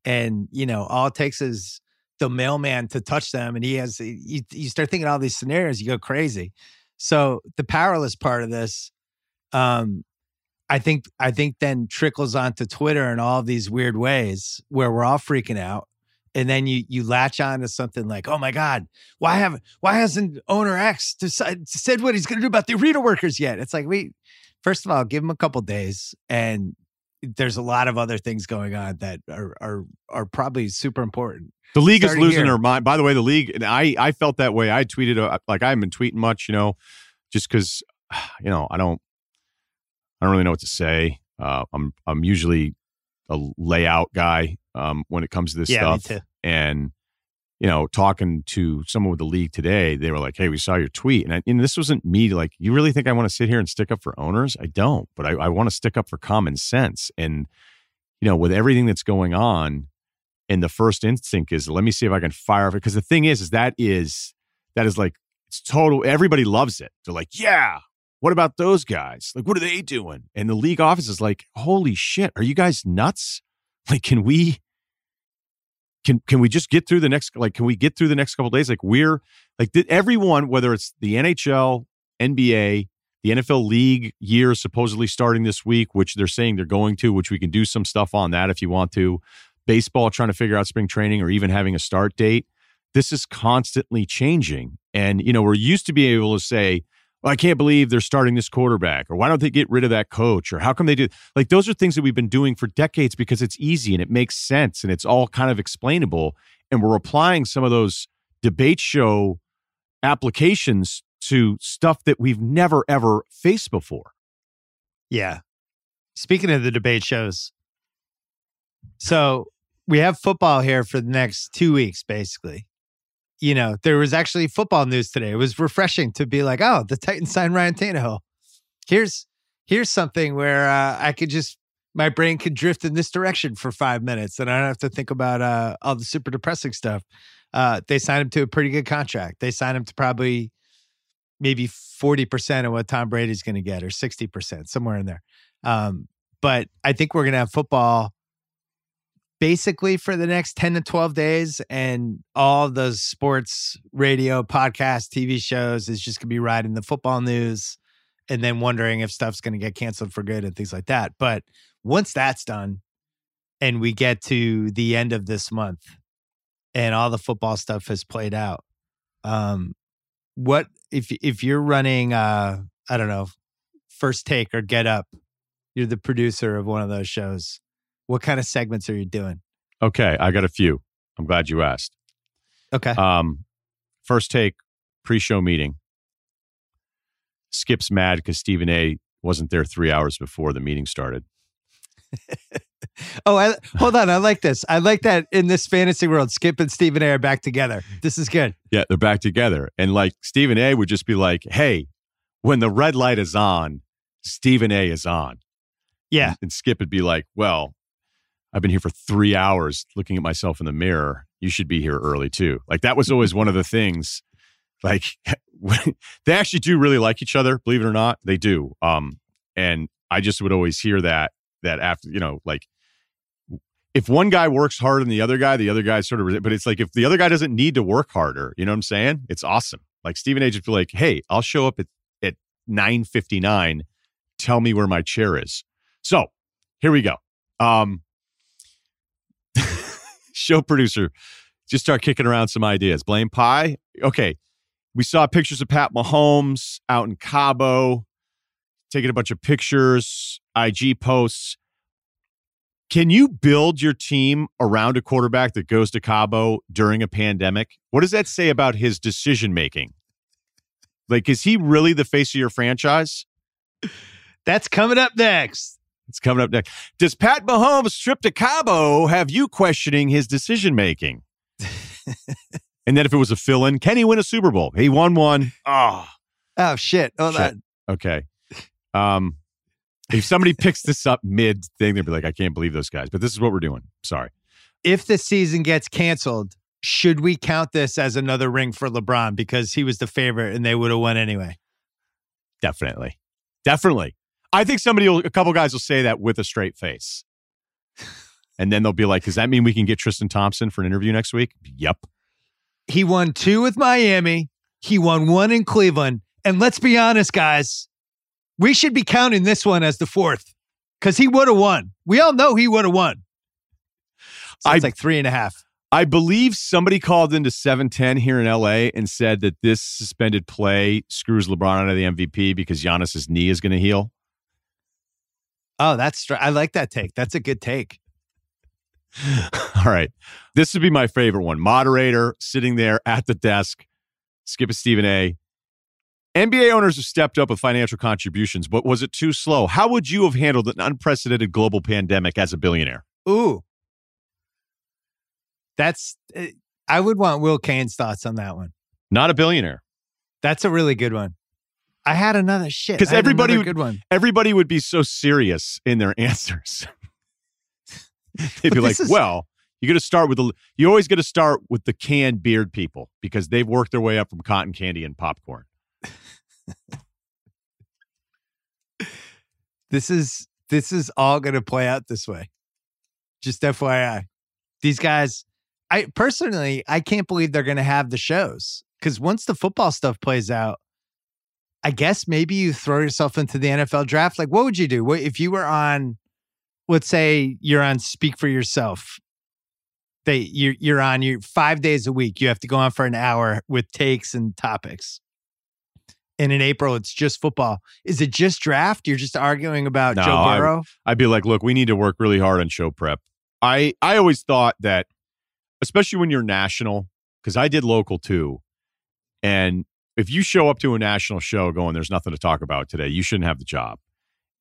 and you know all it takes is the mailman to touch them and he has you, you start thinking all these scenarios you go crazy. So the powerless part of this um i think i think then trickles onto twitter in all these weird ways where we're all freaking out and then you you latch on to something like, oh my God, why haven't why hasn't owner X decided, said what he's going to do about the arena workers yet? It's like we first of all give him a couple days, and there's a lot of other things going on that are are are probably super important. The league Starting is losing here. her mind. By the way, the league, and I I felt that way. I tweeted uh, like I haven't been tweeting much, you know, just because you know I don't I don't really know what to say. Uh, I'm I'm usually a layout guy um, when it comes to this yeah, stuff. And you know, talking to someone with the league today, they were like, "Hey, we saw your tweet," and, I, and this wasn't me. Like, you really think I want to sit here and stick up for owners? I don't, but I, I want to stick up for common sense. And you know, with everything that's going on, and the first instinct is, let me see if I can fire it. Because the thing is, is that is that is like it's total. Everybody loves it. They're like, "Yeah, what about those guys? Like, what are they doing?" And the league office is like, "Holy shit, are you guys nuts? Like, can we?" Can can we just get through the next like can we get through the next couple days like we're like did everyone whether it's the NHL, NBA, the NFL league year supposedly starting this week, which they're saying they're going to, which we can do some stuff on that if you want to. Baseball trying to figure out spring training or even having a start date. This is constantly changing. And, you know, we're used to be able to say, I can't believe they're starting this quarterback, or why don't they get rid of that coach, or how come they do? Like, those are things that we've been doing for decades because it's easy and it makes sense and it's all kind of explainable. And we're applying some of those debate show applications to stuff that we've never ever faced before. Yeah. Speaking of the debate shows, so we have football here for the next two weeks, basically you know, there was actually football news today. It was refreshing to be like, oh, the Titans signed Ryan Tannehill. Here's here's something where uh, I could just my brain could drift in this direction for five minutes, and I don't have to think about uh, all the super depressing stuff. Uh, they signed him to a pretty good contract. They signed him to probably maybe forty percent of what Tom Brady's going to get, or sixty percent, somewhere in there. Um, but I think we're going to have football basically for the next 10 to 12 days and all the sports radio podcast tv shows is just going to be riding the football news and then wondering if stuff's going to get canceled for good and things like that. But once that's done and we get to the end of this month and all the football stuff has played out um what if if you're running uh i don't know first take or get up you're the producer of one of those shows what kind of segments are you doing? Okay, I got a few. I'm glad you asked. Okay. Um, first take pre-show meeting. Skip's mad because Stephen A. wasn't there three hours before the meeting started. Oh, I, hold on. I like this. I like that in this fantasy world, Skip and Stephen A are back together. This is good. Yeah, they're back together. And like Stephen A would just be like, hey, when the red light is on, Stephen A is on. Yeah. And, and Skip would be like, well, I've been here for three hours looking at myself in the mirror. You should be here early too. Like that was always one of the things. Like they actually do really like each other, believe it or not. They do. Um, and I just would always hear that that after you know, like if one guy works harder than the other guy, the other guy sort of. But it's like if the other guy doesn't need to work harder, you know what I'm saying? It's awesome. Like Stephen A. just be like, hey, I'll show up at at nine fifty nine. Tell me where my chair is. So here we go. Um, show producer, just start kicking around some ideas. Blame pie. Okay, we saw pictures of Pat Mahomes out in Cabo, taking a bunch of pictures, IG posts. Can you build your team around a quarterback that goes to Cabo during a pandemic? What does that say about his decision making? Like, is he really the face of your franchise? That's coming up next. It's coming up next. Does Pat Mahomes' trip to Cabo have you questioning his decision making? and then if it was a fill in, can he win a Super Bowl? He won one. Oh, oh shit. Oh, shit. that. Okay. Um, if somebody picks this up mid thing, they'd be like, I can't believe those guys. But this is what we're doing. Sorry. If the season gets canceled, should we count this as another ring for LeBron because he was the favorite and they would have won anyway? Definitely. Definitely. I think somebody, will, a couple guys will say that with a straight face. And then they'll be like, does that mean we can get Tristan Thompson for an interview next week? Yep. He won two with Miami. He won one in Cleveland. And let's be honest, guys, we should be counting this one as the fourth because he would have won. We all know he would have won. So it's I- like three and a half. I believe somebody called into 710 here in LA and said that this suspended play screws LeBron out of the MVP because Giannis's knee is going to heal. Oh, that's str- I like that take. That's a good take. All right. This would be my favorite one. Moderator sitting there at the desk, skip a Stephen A. NBA owners have stepped up with financial contributions, but was it too slow? How would you have handled an unprecedented global pandemic as a billionaire? Ooh, that's. uh, I would want Will Cain's thoughts on that one. Not a billionaire. That's a really good one. I had another shit 'Cause I had everybody would- good one. Everybody would be so serious in their answers. They'd be like, is- well, you got to start with the, you always got to start with the canned beard people because they've worked their way up from cotton candy and popcorn. This is this is all going to play out this way. Just FYI, these guys. I personally, I can't believe they're going to have the shows because once the football stuff plays out, I guess maybe you throw yourself into the NFL draft. Like, what would you do? What if you were on? Let's say you're on Speak for Yourself. They you're you're on you five days a week. You have to go on for an hour with takes and topics. And in April, it's just football. Is it just draft? You're just arguing about No, Joe I- Burrow? I'd be like, look, we need to work really hard on show prep. I I always thought that, especially when you're national, because I did local too, and if you show up to a national show going, there's nothing to talk about today, you shouldn't have the job.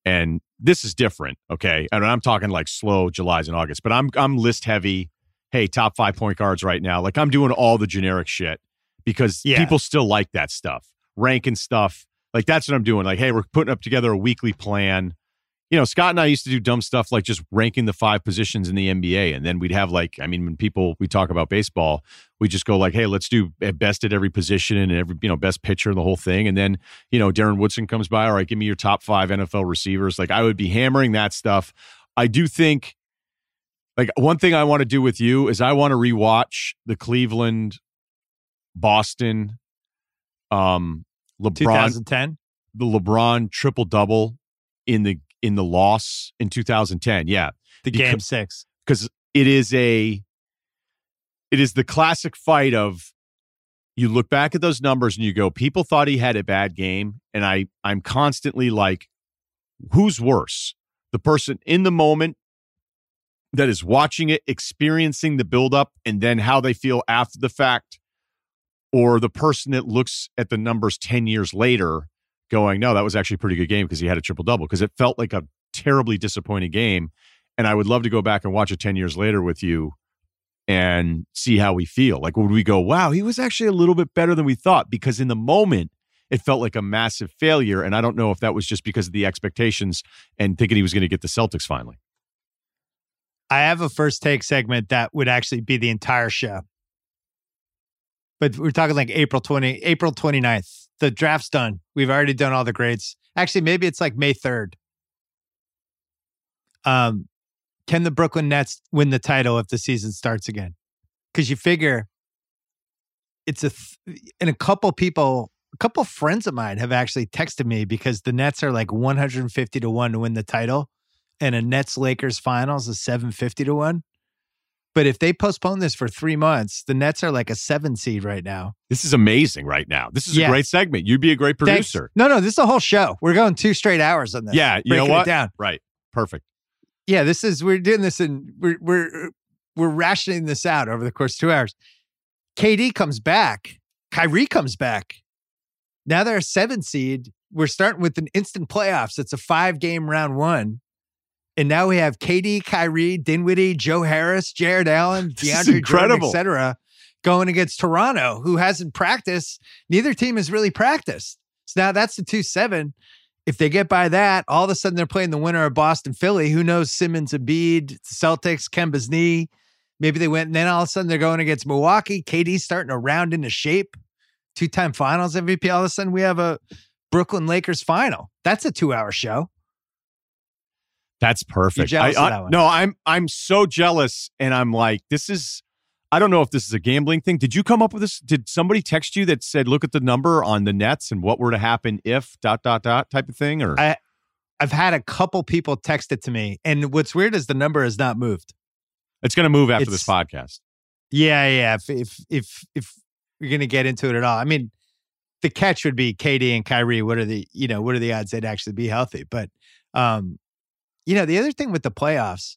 And this is different, okay? And I'm talking like slow July's and August, but I'm I'm list heavy. Hey, top five point guards right now. Like I'm doing all the generic shit because Yeah. people still like that stuff, ranking stuff. Like that's what I'm doing. Like, hey, we're putting up together a weekly plan you know, Scott and I used to do dumb stuff like just ranking the five positions in the NBA. And then we'd have like, I mean, when people, we talk about baseball, we just go like, hey, let's do best at every position and every, you know, best pitcher and the whole thing. And then, you know, Darren Woodson comes by, all right, give me your top five NFL receivers. Like I would be hammering that stuff. I do think, like, one thing I want to do with you is I want to rewatch the Cleveland, Boston, um, LeBron, 2010. the LeBron triple double in the in the loss in 2010. Yeah, The Because- game six. because it is a it is the classic fight of you look back at those numbers and you go people thought he had a bad game and i i'm constantly like who's worse the person in the moment that is watching it experiencing the buildup and then how they feel after the fact or the person that looks at the numbers 10 years later going no that was actually a pretty good game because he had a triple double because it felt like a terribly disappointing game and I would love to go back and watch it 10 years later with you and see how we feel. Like, would we go, wow, he was actually a little bit better than we thought? Because in the moment, it felt like a massive failure. And I don't know if that was just because of the expectations and thinking he was going to get the Celtics finally. I have a first take segment that would actually be the entire show. But we're talking like April 20, April 29th. The draft's done. We've already done all the grades. Actually, maybe it's like May 3rd. Um, can the Brooklyn Nets win the title if the season starts again? Because you figure it's a, th- and a couple people, a couple friends of mine have actually texted me because the Nets are like 150 to 1 to win the title and a Nets Lakers finals is 750 to 1. But if they postpone this for three months, the Nets are like a seven seed right now. This is amazing right now. This is yeah. a great segment. You'd be a great producer. Thanks. No, no, this is a whole show. We're going two straight hours on this. Yeah, you know what? down. Right. Perfect. Yeah, this is we're doing this and we're we're we're rationing this out over the course of two hours. KD comes back. Kyrie comes back. Now they're a seven seed. We're starting with an instant playoffs. It's a five game round one. And now we have KD, Kyrie, Dinwiddie, Joe Harris, Jarrett Allen, DeAndre Jordan, etc., going against Toronto, who hasn't practiced. Neither team has really practiced. So now that's the two seven. If they get by that, all of a sudden they're playing the winner of Boston, Philly. Who knows? Simmons, Embiid, Celtics, Kemba's knee. Maybe they went, and then all of a sudden they're going against Milwaukee. KD's starting to round into shape. Two time finals MVP. All of a sudden we have a Brooklyn Lakers final. That's a two hour show. That's perfect. I, I, no, I'm I'm so jealous, and I'm like, this is. I don't know if this is a gambling thing. Did you come up with this? Did somebody text you that said, "Look at the number on the Nets and what were to happen if dot dot dot" type of thing? Or I, I've had a couple people text it to me, and what's weird is the number has not moved. It's going to move after it's, this podcast. Yeah, yeah. If if if if you're going to get into it at all, I mean, the catch would be KD and Kyrie. What are the you know what are the odds they'd actually be healthy? But um, you know, the other thing with the playoffs,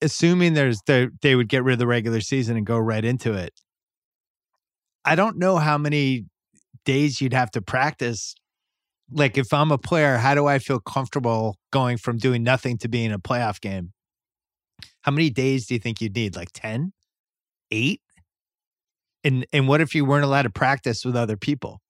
assuming there's the, they would get rid of the regular season and go right into it. I don't know how many days you'd have to practice. Like if I'm a player, how do I feel comfortable going from doing nothing to being a playoff game? How many days do you think you'd need? Like 10? 8? And and what if you weren't allowed to practice with other people?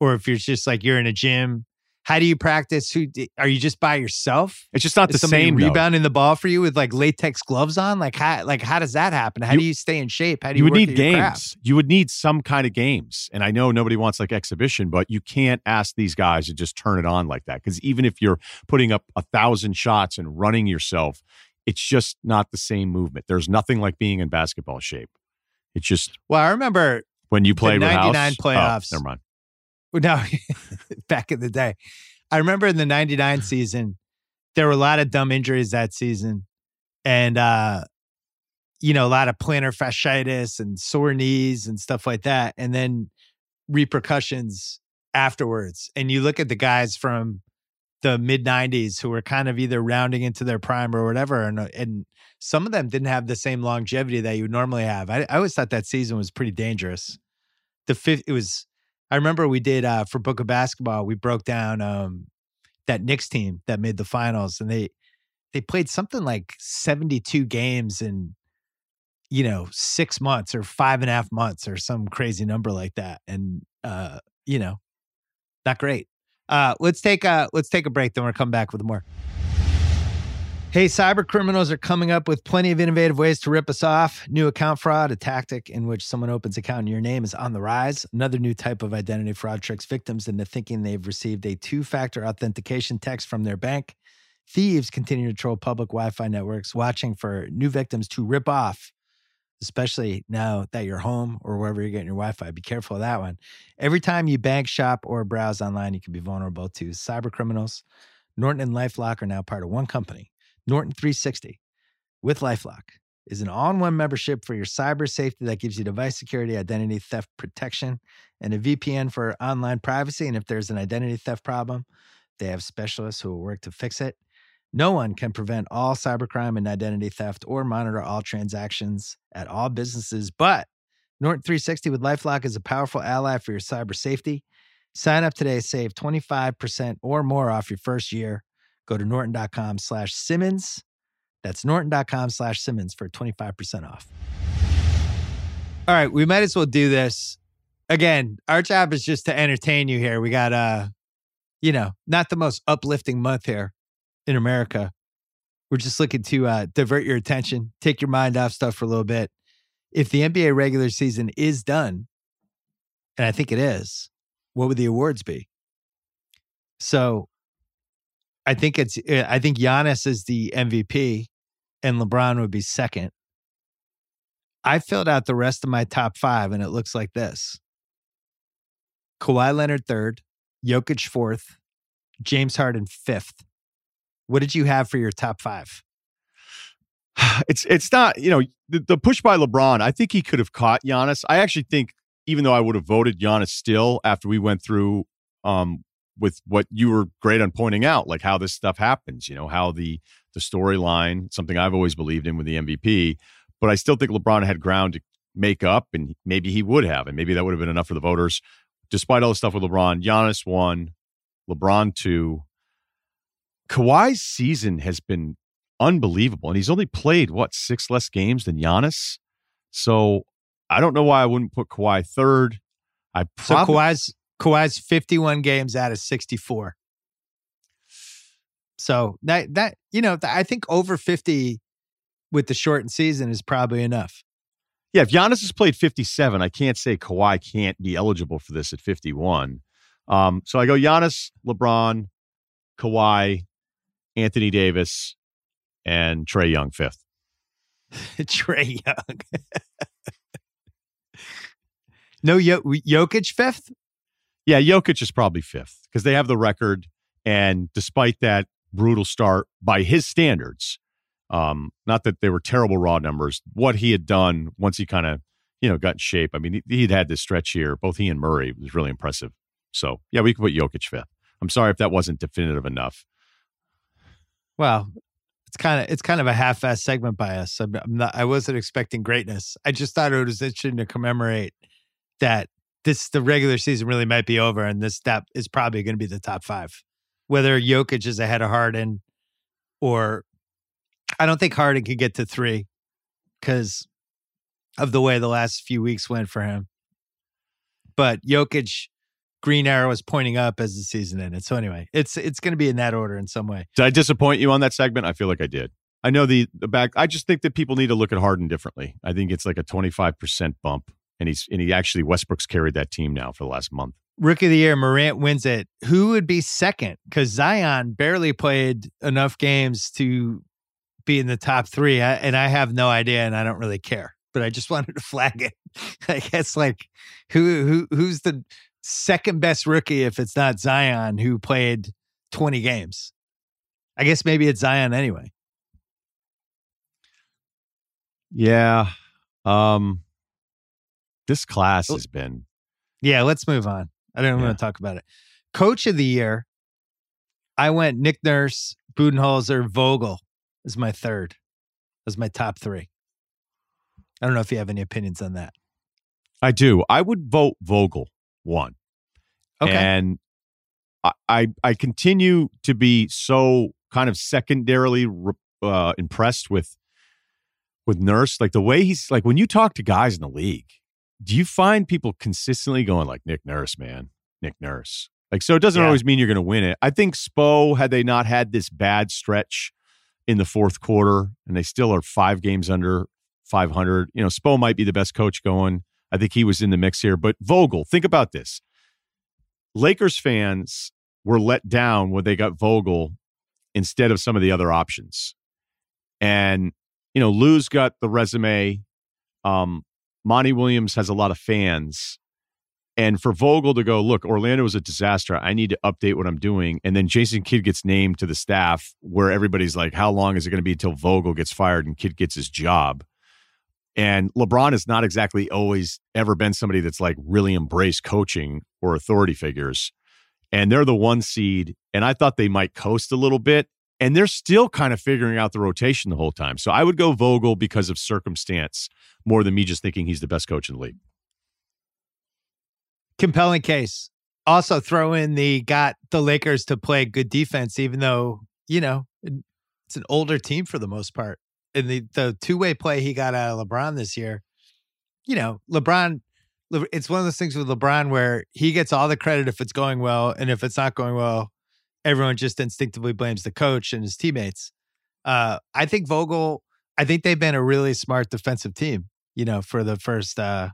Or if you're just like you're in a gym how do you practice? Who are you just by yourself? It's just not Is the same. Rebounding though. the ball for you with like latex gloves on. Like how like how does that happen? How you, do you stay in shape? How do you? You would need games. You would need some kind of games. And I know nobody wants like exhibition, but you can't ask these guys to just turn it on like that because even if you're putting up a thousand shots and running yourself, it's just not the same movement. There's nothing like being in basketball shape. It's just well, I remember when you played 99 playoffs. Oh, never mind. No, back in the day. I remember in the 99 season, there were a lot of dumb injuries that season. And, uh, you know, a lot of plantar fasciitis and sore knees and stuff like that. And then repercussions afterwards. And you look at the guys from the mid 90s who were kind of either rounding into their prime or whatever. And, and some of them didn't have the same longevity that you would normally have. I, I always thought that season was pretty dangerous. The fifth, it was I remember we did uh, for Book of Basketball. We broke down um, that Knicks team that made the finals, and they they played something like seventy two games in you know six months or five and a half months or some crazy number like that, and uh, you know, not great. Uh, let's take a let's take a break. Then we'll come back with more. Hey, cyber criminals are coming up with plenty of innovative ways to rip us off. New account fraud, a tactic in which someone opens account in your name, is on the rise. Another new type of identity fraud tricks victims into thinking they've received a two factor authentication text from their bank. Thieves continue to troll public Wi Fi networks, watching for new victims to rip off, especially now that you're home or wherever you're getting your Wi Fi. Be careful of that one. Every time you bank, shop, or browse online, you can be vulnerable to cyber criminals. Norton and Lifelock are now part of one company. Norton 360 with Lifelock is an all in one membership for your cyber safety that gives you device security, identity theft protection, and a VPN for online privacy. And if there's an identity theft problem, they have specialists who will work to fix it. No one can prevent all cybercrime and identity theft or monitor all transactions at all businesses, but Norton 360 with Lifelock is a powerful ally for your cyber safety. Sign up today, save 25% or more off your first year Go to norton.com slash Simmons. That's norton.com slash Simmons for 25% off. All right, we might as well do this. Again, our job is just to entertain you here. We got uh, you know, not the most uplifting month here in America. We're just looking to uh divert your attention, take your mind off stuff for a little bit. If the NBA regular season is done, and I think it is, what would the awards be? So I think it's eh, I think Giannis is the MVP and LeBron would be second. I filled out the rest of my top five and it looks like this. Kawhi Leonard third, Jokic fourth, James Harden fifth. What did you have for your top five? It's it's not you know the, the push by LeBron. I think he could have caught Giannis. I actually think even though I would have voted Giannis still after we went through um, with what you were great on pointing out, like how this stuff happens. You know how the the storyline, something I've always believed in with the MVP. But I still think LeBron had ground to make up, and maybe he would have, and maybe that would have been enough for the voters. Despite all the stuff with LeBron, Giannis won, LeBron two. Kawhi's season has been unbelievable, and he's only played what six less games than Giannis. So I don't know why I wouldn't put Kawhi third. I probably, so Kawhi's Kawhi's 51 games out of 64. So that that you know, I think over 50 with the shortened season is probably enough. Yeah, if Giannis has played 57, I can't say Kawhi can't be eligible for this at 51. Um, so I go Giannis, LeBron, Kawhi, Anthony Davis, and Trae Young fifth. Trae Young. no, Jokic fifth. Yeah, Jokic is probably fifth because they have the record, and despite that brutal start by his standards, um, not that they were terrible raw numbers, what he had done once he kind of you know got in shape. I mean, he, would had this stretch here. Both he and Murray was really impressive. So yeah, we could put Jokic fifth. I'm sorry if that wasn't definitive enough. Well, it's kind of it's kind of a half-ass segment by us. I'm, not. I wasn't expecting greatness. I just thought it was interesting to commemorate that this the regular season really might be over, and this step is probably going to be the top five. Whether Jokic is ahead of Harden, or I don't think Harden can get to three because of the way the last few weeks went for him. But Jokic, green arrow is pointing up as the season ended. So anyway, it's it's going to be in that order in some way. Did I disappoint you on that segment? I feel like I did. I know the the back. I just think that people need to look at Harden differently. I think it's like a twenty five percent bump and he's and he actually Westbrook's carried that team now for the last month. Rookie of the year, Morant wins it. Who would be second? Because Zion barely played enough games to be in the top three, I, and I have no idea, and I don't really care. But I just wanted to flag it. I guess like who who who's the second best rookie if it's not Zion who played twenty games? I guess maybe it's Zion anyway. Yeah. Um this class has been. Yeah, let's move on. I don't yeah. want to talk about it. Coach of the year, I went Nick Nurse, Budenholzer, Vogel is my third. As my top three. I don't know if you have any opinions on that. I do. I would vote Vogel one. Okay. And I, I, I continue to be so kind of secondarily uh, impressed with with Nurse. Like the way he's like when you talk to guys in the league, do you find people consistently going like Nick Nurse, man, Nick Nurse? Like, so it doesn't yeah. always mean you're going to win it. I think Spo, had they not had this bad stretch in the fourth quarter, and they still are five games under 500, you know, Spo might be the best coach going. I think he was in the mix here. But Vogel, think about this. Lakers fans were let down when they got Vogel instead of some of the other options. And, you know, Lue's got the resume. Um, Monty Williams has a lot of fans. And for Vogel to go, look, Orlando was a disaster. I need to update what I'm doing. And then Jason Kidd gets named to the staff where everybody's like, how long is it going to be until Vogel gets fired and Kidd gets his job? And LeBron has not exactly always ever been somebody that's like really embraced coaching or authority figures. And they're the one seed. And I thought they might coast a little bit. And they're still kind of figuring out the rotation the whole time. So I would go Vogel because of circumstance more than me just thinking he's the best coach in the league. Compelling case. Also, throw in the got the Lakers to play good defense, even though you know, it's an older team for the most part. And the the two way play he got out of LeBron this year, you know, LeBron. It's one of those things with LeBron where he gets all the credit if it's going well, and if it's not going well, everyone just instinctively blames the coach and his teammates. Uh, I think Vogel. I think they've been a really smart defensive team. You know, for the first uh,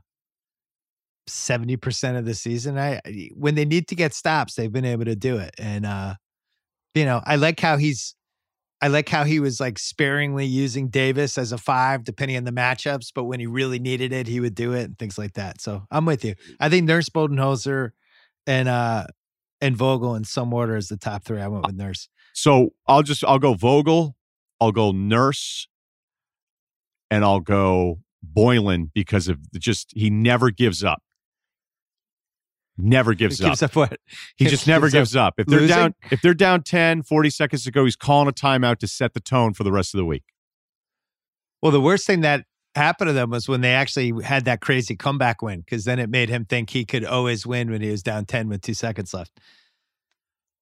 seventy percent of the season. I when they need to get stops, they've been able to do it. And uh, you know, I like how he's I like how he was like sparingly using Davis as a five, depending on the matchups. But when he really needed it, he would do it and things like that. So I'm with you. I think Nurse Budenholzer and uh and Vogel in some order is the top three. I went uh, with Nurse. So I'll just I'll go Vogel, I'll go Nurse, and I'll go Boylen because of just he never gives up. Never gives, gives up. up. what? He just never gives up. If they're losing? down if they're down 10, 40 seconds to go, he's calling a timeout to set the tone for the rest of the week. Well, the worst thing that happened to them was when they actually had that crazy comeback win, because then it made him think he could always win when he was down 10 with two seconds left.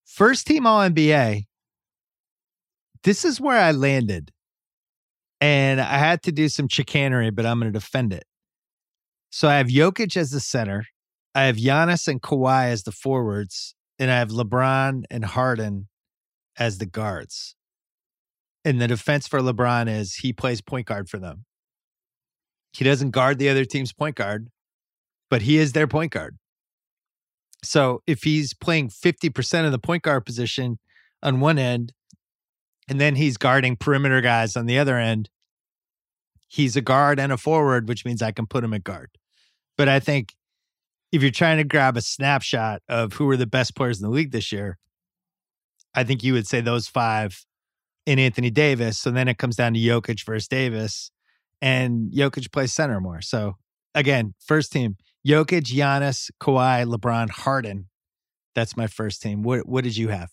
First team All NBA. This is where I landed. And I had to do some chicanery, but I'm going to defend it. So I have Jokic as the center. I have Giannis and Kawhi as the forwards, and I have LeBron and Harden as the guards. And the defense for LeBron is he plays point guard for them. He doesn't guard the other team's point guard, but he is their point guard. So if he's playing 50% of the point guard position on one end, and then he's guarding perimeter guys on the other end, he's a guard and a forward, which means I can put him at guard. But I think if you're trying to grab a snapshot of who are the best players in the league this year, I think you would say those five in Anthony Davis. So then it comes down to Jokic versus Davis, and Jokic plays center more. So again, first team: Jokic, Giannis, Kawhi, LeBron, Harden. That's my first team. What What did you have?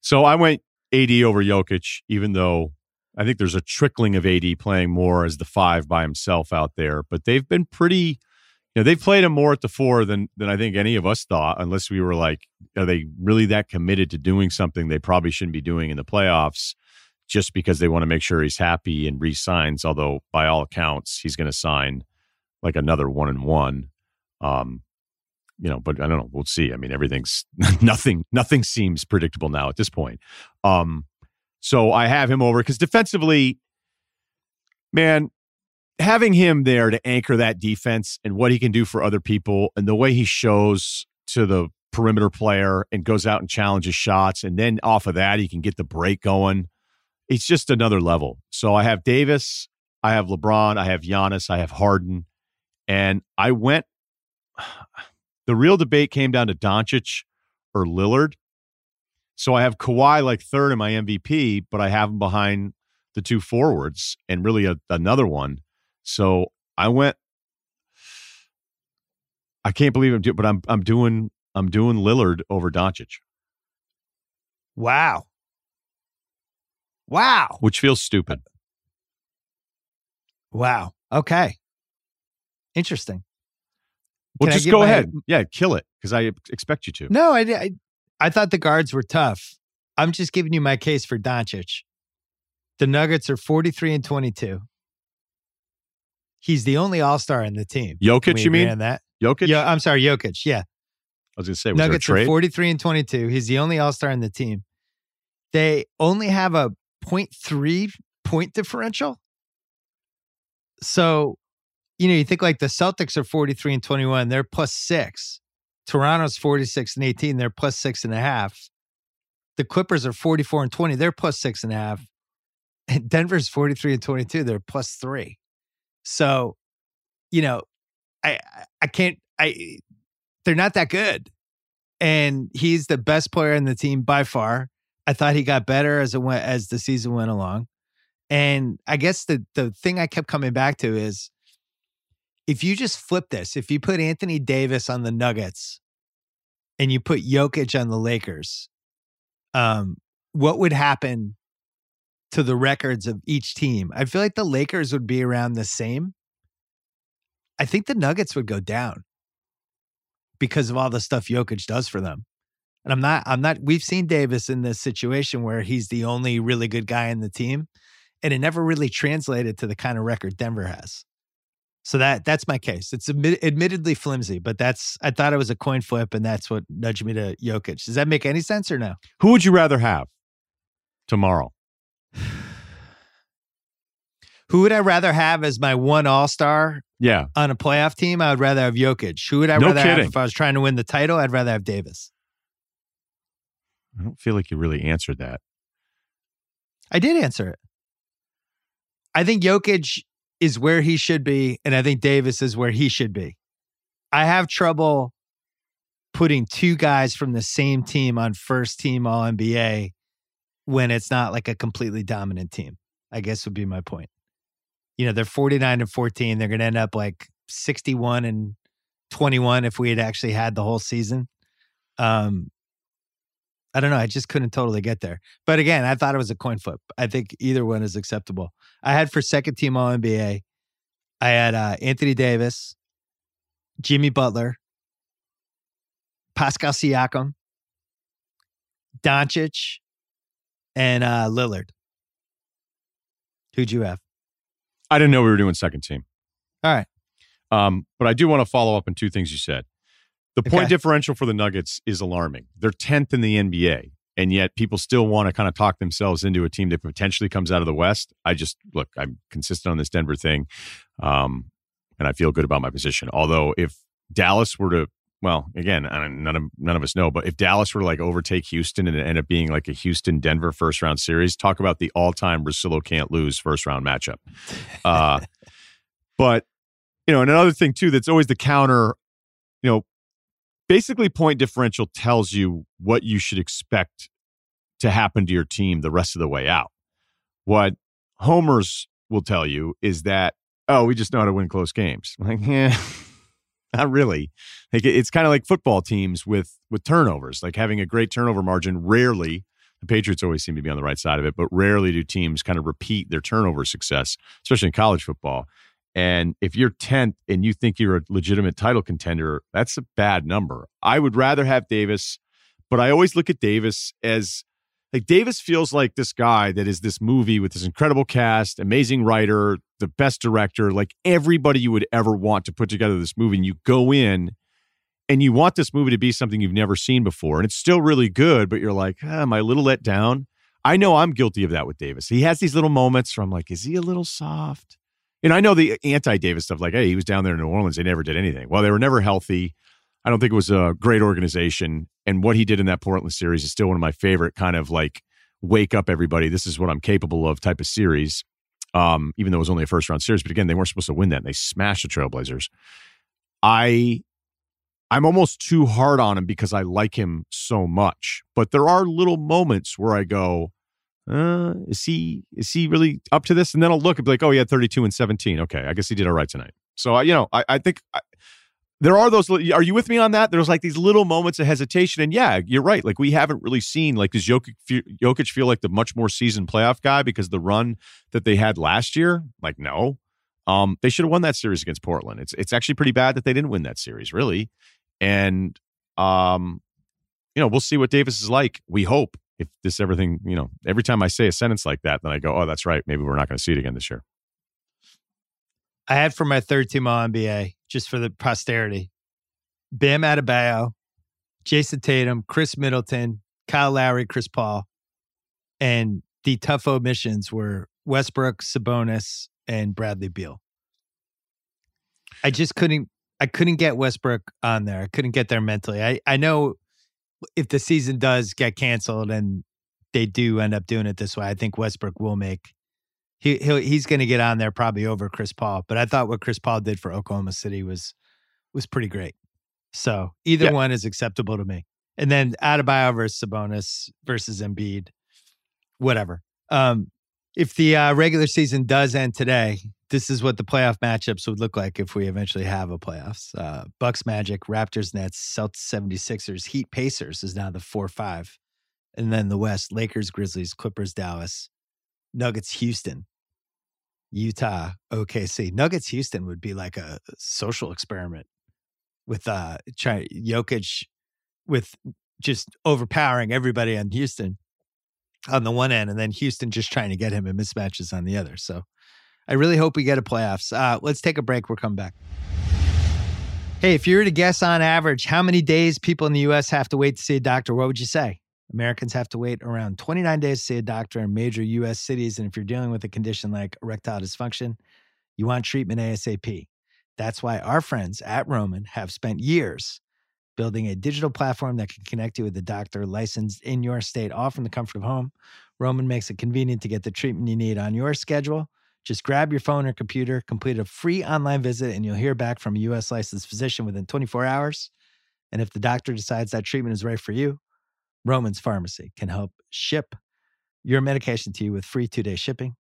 So I went AD over Jokic, even though I think there's a trickling of AD playing more as the five by himself out there. But they've been pretty you know, they've played him more at the four than than I think any of us thought, unless we were like, are they really that committed to doing something they probably shouldn't be doing in the playoffs just because they want to make sure he's happy and re-signs, although by all accounts, he's gonna sign like another one and one. Um, you know, but I don't know. We'll see. I mean, everything's nothing, nothing seems predictable now at this point. Um, so I have him over because defensively, man, having him there to anchor that defense and what he can do for other people and the way he shows to the perimeter player and goes out and challenges shots and then off of that he can get the break going it's just another level so i have davis i have lebron i have Giannis, i have harden and i went the real debate came down to Doncic or Lillard so i have Kawhi like third in my mvp but i have him behind the two forwards and really a, another one so I went. I can't believe I'm doing, but I'm I'm doing I'm doing Lillard over Doncic. Wow. Wow. Which feels stupid. Wow. Okay. Interesting. Well, Can just go ahead. Yeah, kill it because I expect you to. No, I, I I thought the guards were tough. I'm just giving you my case for Doncic. The Nuggets are 43 and 22. He's the only All Star in the team. Jokic, you mean? that? Jokic? Yeah, I'm sorry, Jokic. Yeah, I was going to say, was Nuggets are 43 and 22. He's the only All Star in the team. They only have a 0.3 point differential. So, you know, you think like the Celtics are 43 and 21, they're plus six. Toronto's 46 and 18, they're plus six and a half. The Clippers are 44 and 20, they're plus six and a half. And Denver's 43 and 22, they're plus three. So, you know, I I- I can't I they're not that good. And he's the best player in the team by far. I thought he got better as it went as the season went along. And I guess the the thing I kept coming back to is if you just flip this, if you put Anthony Davis on the Nuggets and you put Jokic on the Lakers, um, what would happen to the records of each team? I feel like the Lakers would be around the same. I think the Nuggets would go down because of all the stuff Jokic does for them. And I'm not, I'm not, we've seen Davis in this situation where he's the only really good guy in the team. And it never really translated to the kind of record Denver has. So that that's my case. It's admit, admittedly flimsy, but that's I thought it was a coin flip, and that's what nudged me to Jokic. Does that make any sense or no? Who would you rather have tomorrow? Who would I rather have as my one All Star? Yeah, on a playoff team, I would rather have Jokic. Who would I no rather kidding. have if I was trying to win the title? I'd rather have Davis. I don't feel like you really answered that. I did answer it. I think Jokic is where he should be, and I think Davis is where he should be. I have trouble putting two guys from the same team on first team All NBA when it's not like a completely dominant team. I guess would be my point. You know, they're 49 and 14. They're going to end up like 61 and 21 if we had actually had the whole season. Um, I don't know. I just couldn't totally get there. But again, I thought it was a coin flip. I think either one is acceptable. I had for second team All NBA, I had uh, Anthony Davis, Jimmy Butler, Pascal Siakam, Doncic, and uh, Lillard. Who'd you have? I didn't know we were doing second team. All right. Um, but I do want to follow up on two things you said. The point Okay. differential for the Nuggets is alarming. They're 10th in the NBA, and yet people still want to kind of talk themselves into a team that potentially comes out of the West. I just, look, I'm consistent on this Denver thing, um, and I feel good about my position. Although, if Dallas were to, well, again, I don't- none of none of us know, but if Dallas were to like overtake Houston and end up being like a Houston Denver first round series, talk about the all time Russillo can't lose first round matchup. Uh, but you know, and another thing too that's always the counter, you know, basically point differential tells you what you should expect to happen to your team the rest of the way out. What homers will tell you is that, oh, we just know how to win close games. Like, yeah, not really. Like it's kind of like football teams with with turnovers, like having a great turnover margin. Rarely, the Patriots always seem to be on the right side of it, but rarely do teams kind of repeat their turnover success, especially in college football. And if you're 10th and you think you're a legitimate title contender, that's a bad number. I would rather have Davis, but I always look at Davis as like Davis feels like this guy that is this movie with this incredible cast, amazing writer, the best director, like everybody you would ever want to put together this movie. And you go in and you want this movie to be something you've never seen before. And it's still really good, but you're like, ah, am I a little let down? I know I'm guilty of that with Davis. He has these little moments where I'm like, is he a little soft? And I know the anti Davis stuff, like, hey, he was down there in New Orleans. They never did anything. Well, they were never healthy. I don't think it was a great organization. And what he did in that Portland series is still one of my favorite kind of like wake up everybody. This is what I'm capable of type of series. Um, even though it was only a first round series, but again, they weren't supposed to win that. And they smashed the Trailblazers. I I'm almost too hard on him because I like him so much. But there are little moments where I go, uh, is he is he really up to this? And then I'll look and be like, oh, he had 32 and 17. Okay, I guess he did all right tonight. So I, you know, I, I think I, there are those. Are you with me on that? There's like these little moments of hesitation, and yeah, you're right. Like we haven't really seen like does Jokic, Jokic feel like the much more seasoned playoff guy because the run that they had last year? Like no, um, they should have won that series against Portland. It's it's actually pretty bad that they didn't win that series, really. And um, you know, we'll see what Davis is like. We hope if this everything, you know, every time I say a sentence like that, then I go, oh, that's right. Maybe we're not going to see it again this year. I had for my third team All NBA, just for the posterity, Bam Adebayo, Jayson Tatum, Khris Middleton, Kyle Lowry, Chris Paul, and the tough omissions were Westbrook, Sabonis, and Bradley Beal. I just couldn't. I couldn't get Westbrook on there. I couldn't get there mentally. I I know if the season does get canceled and they do end up doing it this way, I think Westbrook will make he he'll, he's going to get on there probably over Chris Paul. But I thought what Chris Paul did for Oklahoma City was was pretty great. So either Yeah. one is acceptable to me. And then Adebayo versus Sabonis versus Embiid, whatever. Um, if the uh, regular season does end today, this is what the playoff matchups would look like if we eventually have a playoffs. Uh, Bucks Magic, Raptors Nets, Celtics 76ers, Heat Pacers is now the 4 5. And then the West, Lakers, Grizzlies, Clippers, Dallas, Nuggets, Houston, Utah, OKC. Nuggets, Houston would be like a social experiment with uh Jokic with just overpowering everybody on Houston on the one end, and then Houston just trying to get him in mismatches on the other. So I really hope we get a playoffs. Uh, let's take a break. We'll come back. Hey, if you were to guess on average how many days people in the US have to wait to see a doctor, what would you say? Americans have to wait around 29 days to see a doctor in major US cities. And if you're dealing with a condition like erectile dysfunction, you want treatment ASAP. That's why our friends at Roman have spent years building a digital platform that can connect you with a doctor licensed in your state, all from the comfort of home. Roman makes it convenient to get the treatment you need on your schedule. Just grab your phone or computer, complete a free online visit, and you'll hear back from a U.S. licensed physician within 24 hours. And if the doctor decides that treatment is right for you, Roman's Pharmacy can help ship your medication to you with free two day shipping.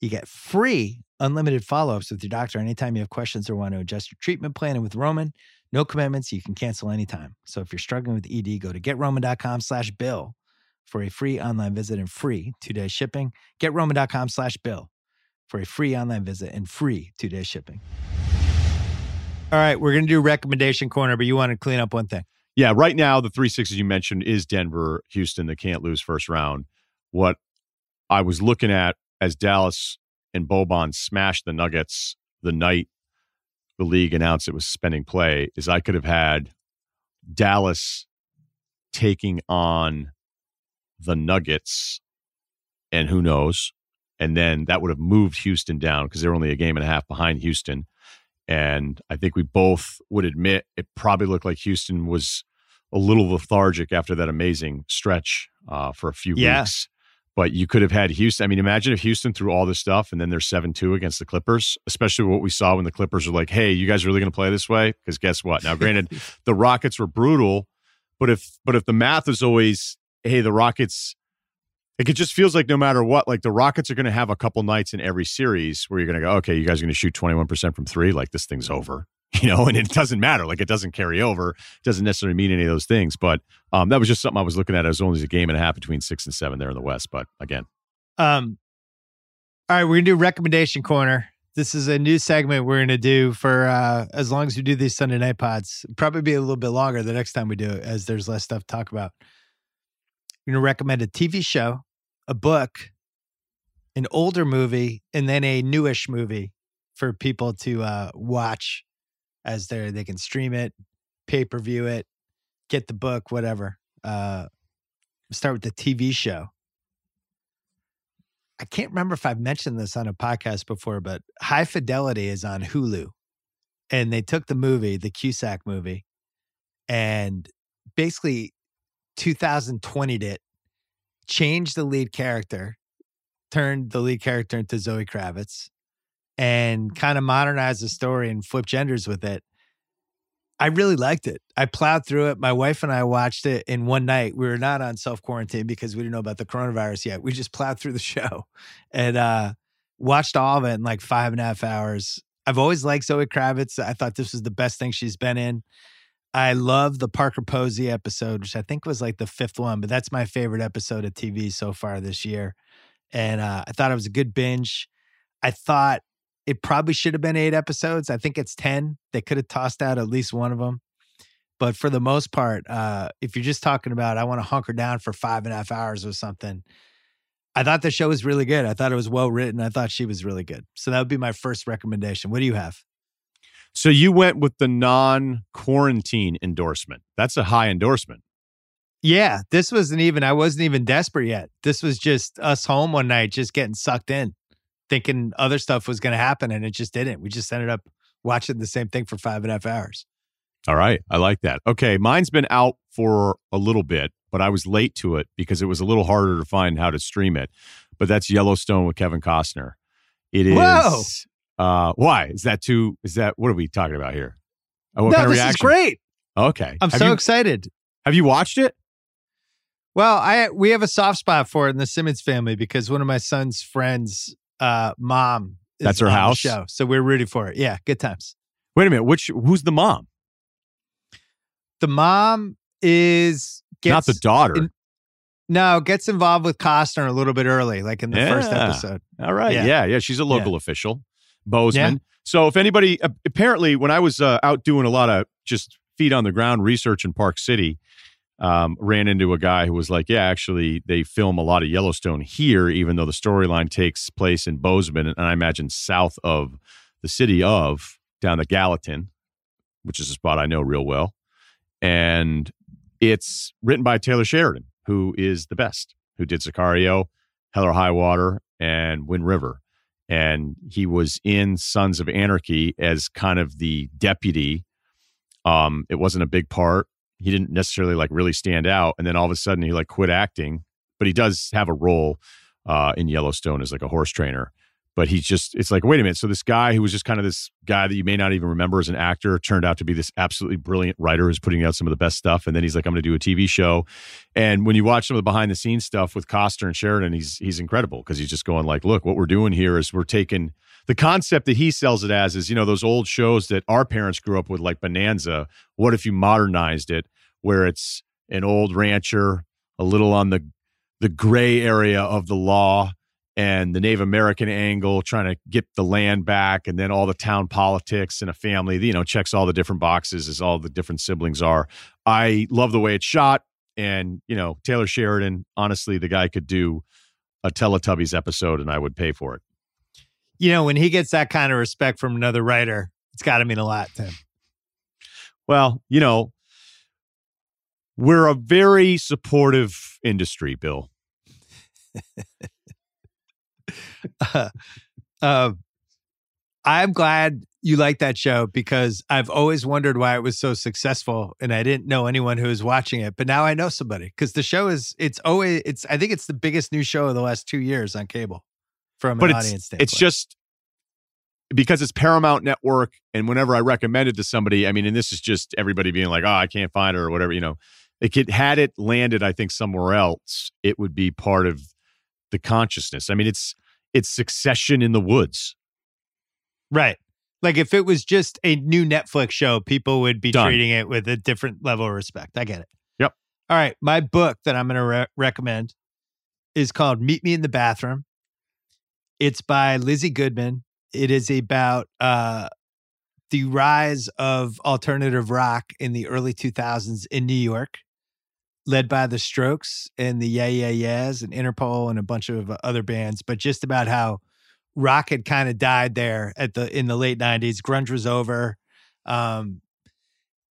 You get free unlimited follow ups with your doctor anytime you have questions or want to adjust your treatment plan. And with Roman, no commitments, you can cancel anytime. So if you're struggling with ED, go to getroman.com slash bill for a free online visit and free two day shipping. Getroman.com slash bill for a free online visit and free two day shipping. All right, we're going to do recommendation corner, but you want to clean up one thing. Yeah, right now the three sixes you mentioned is Denver, Houston. They can't lose first round. What I was looking at as Dallas and Boban smashed the Nuggets the night the league announced it was suspending play is I could have had Dallas taking on the Nuggets, and who knows, and then that would have moved Houston down because they're only a game and a half behind Houston. And I think we both would admit it probably looked like Houston was a little lethargic after that amazing stretch uh, for a few yeah. weeks. But you could have had Houston. I mean, imagine if Houston threw all this stuff and then they're 7 2 against the Clippers, especially what we saw when the Clippers were like, hey, you guys really going to play this way? Because guess what? Now, granted, the Rockets were brutal, but if but if the math is always, hey, the Rockets, like it just feels like no matter what, like the Rockets are going to have a couple nights in every series where you're going to go, okay, you guys are going to shoot 21% from three. Like this thing's over you know, and it doesn't matter. Like it doesn't carry over. It doesn't necessarily mean any of those things. But um, that was just something I was looking at. It was only a game and a half between six and seven there in the West. But again, um, all right, we're gonna do recommendation corner. This is a new segment we're gonna do for uh, as long as we do these Sunday night pods. Probably be a little bit longer the next time we do it, as there's less stuff to talk about. We're gonna recommend a TV show, a book, an older movie, and then a newish movie for people to uh, watch as they they can stream it, pay per view it, get the book, whatever. Uh, start with the TV show. I can't remember if I've mentioned this on a podcast before, but High Fidelity is on Hulu. And they took the movie, the Cusack movie, and basically 2020'd it, changed the lead character, turned the lead character into Zoe Kravitz, and kind of modernize the story and flip genders with it. I really liked it. I plowed through it. My wife and I watched it in one night. We were not on self quarantine because we didn't know about the coronavirus yet. We just plowed through the show and uh, watched all of it in like five and a half hours. I've always liked Zoe Kravitz. I thought this was the best thing she's been in. I love the Parker Posey episode, which I think was like the fifth one, but that's my favorite episode of TV so far this year. And uh, I thought it was a good binge. I thought it probably should have been eight episodes. I think it's 10. They could have tossed out at least one of them. But for the most part, uh, if you're just talking about, I want to hunker down for five and a half hours or something, I thought the show was really good. I thought it was well written. I thought she was really good. So that would be my first recommendation. What do you have? So you went with the non quarantine endorsement. That's a high endorsement. Yeah, this wasn't even, I wasn't even desperate yet. This was just us home one night, just getting sucked in thinking other stuff was going to happen and it just didn't. We just ended up watching the same thing for five and a half hours. All right. I like that. Okay. Mine's been out for a little bit, but I was late to it because it was a little harder to find how to stream it. But that's Yellowstone with Kevin Costner. It is. Whoa. Uh, why is that too? Is that what are we talking about here? Uh, what no, kind of this reaction? is great. Okay, I'm have so you, excited. Have you watched it? Well, I we have a soft spot for it in the Simmons family because one of my son's friends uh, mom. That's her house show. So we're rooting for it. Yeah, good times. Wait a minute. Which who's the mom? The mom is gets, not the daughter. In, no, gets involved with Costner a little bit early, like in the yeah. first episode. All right. Yeah. yeah, yeah. She's a local yeah. official, Bozeman. Yeah. So if anybody, apparently, when I was uh, out doing a lot of just feet on the ground research in Park City, um, ran into a guy who was like, "Yeah, actually, they film a lot of Yellowstone here, even though the storyline takes place in Bozeman, and I imagine south of the city of down the Gallatin, which is a spot I know real well, and it's written by Taylor Sheridan, who is the best, who did Sicario, Hell or High Water, and Wind River." And he was in Sons of Anarchy as kind of the deputy. Um, it wasn't a big part he didn't necessarily like really stand out and then all of a sudden he like quit acting but he does have a role uh, in yellowstone as like a horse trainer but he's just it's like wait a minute. So this guy who was just kind of this guy that you may not even remember as an actor turned out to be this absolutely brilliant writer who's putting out some of the best stuff. And then he's like i'm going to do a tv show. And when you watch some of the behind the scenes stuff with costner and sheridan he's he's incredible because he's just going like look what we're doing here is we're taking the concept that he sells it as is you know those old shows that our parents grew up with like bonanza what if you modernized it where it's an old rancher a little on the the gray area of the law and the Native American angle, trying to get the land back, and then all the town politics and a family, you know, checks all the different boxes as all the different siblings are. I love the way it's shot. And, you know, Taylor Sheridan, honestly, the guy could do a Teletubbies episode and I would pay for it. You know, when he gets that kind of respect from another writer, it's got to mean a lot to him. Well, you know, we're a very supportive industry, Bill. uh, uh, I'm glad you like that show because I've always wondered why it was so successful and I didn't know anyone who was watching it, but now I know somebody because the show is it's always it's I think it's the biggest new show of the last two years on cable from but an it's, audience standpoint. It's just because it's Paramount Network, and whenever I recommend it to somebody, I mean, and this is just everybody being like, "Oh, I can't find it" or whatever, you know. Like It had it landed, I think, somewhere else, it would be part of the consciousness. I mean, it's it's Succession in the woods, right. Like if it was just a new Netflix show, people would be Done. treating it with a different level of respect. I get it. Yep. All right, my book that I'm going to re- recommend is called Meet Me in the Bathroom. It's by Lizzy Goodman. It is about uh, the rise of alternative rock in the early 2000s in New York, led by the Strokes and the Yeah Yeah Yeahs and Interpol and a bunch of other bands, but just about how rock had kind of died there at the in the late 90s. Grunge was over. Um,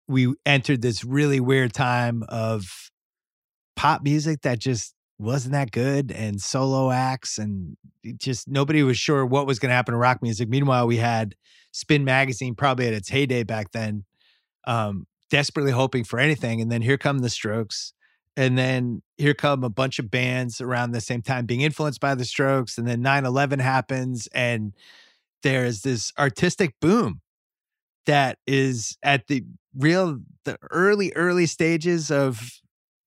we entered this really weird time of pop music that just wasn't that good and solo acts and just nobody was sure what was going to happen to rock music. Meanwhile, we had Spin Magazine probably at its heyday back then, um, desperately hoping for anything. And then here come the Strokes. And then here come a bunch of bands around the same time being influenced by the Strokes. And then 9 11 happens, and there's this artistic boom that is at the real, the early, early stages of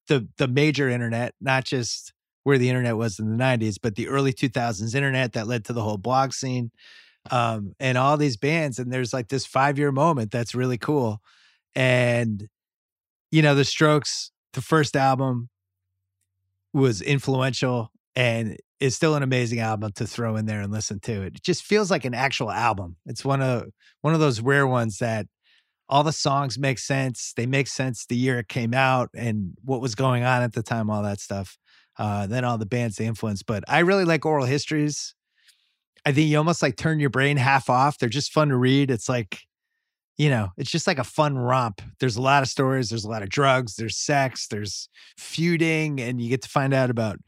the the major internet, not just where the internet was in the 90s, but the early 2000s internet that led to the whole blog scene um, and all these bands. And there's like this five year moment that's really cool. And, you know, the Strokes, the first album was influential and is still an amazing album to throw in there and listen to. It just feels like an actual album. It's one of one of those rare ones that all the songs make sense. They make sense the year it came out and what was going on at the time, all that stuff. Uh, then all the bands they influenced. But I really like oral histories. I think you almost like turn your brain half off. They're just fun to read. It's like, you know, it's just like a fun romp. There's a lot of stories, there's a lot of drugs, there's sex, there's feuding, and you get to find out about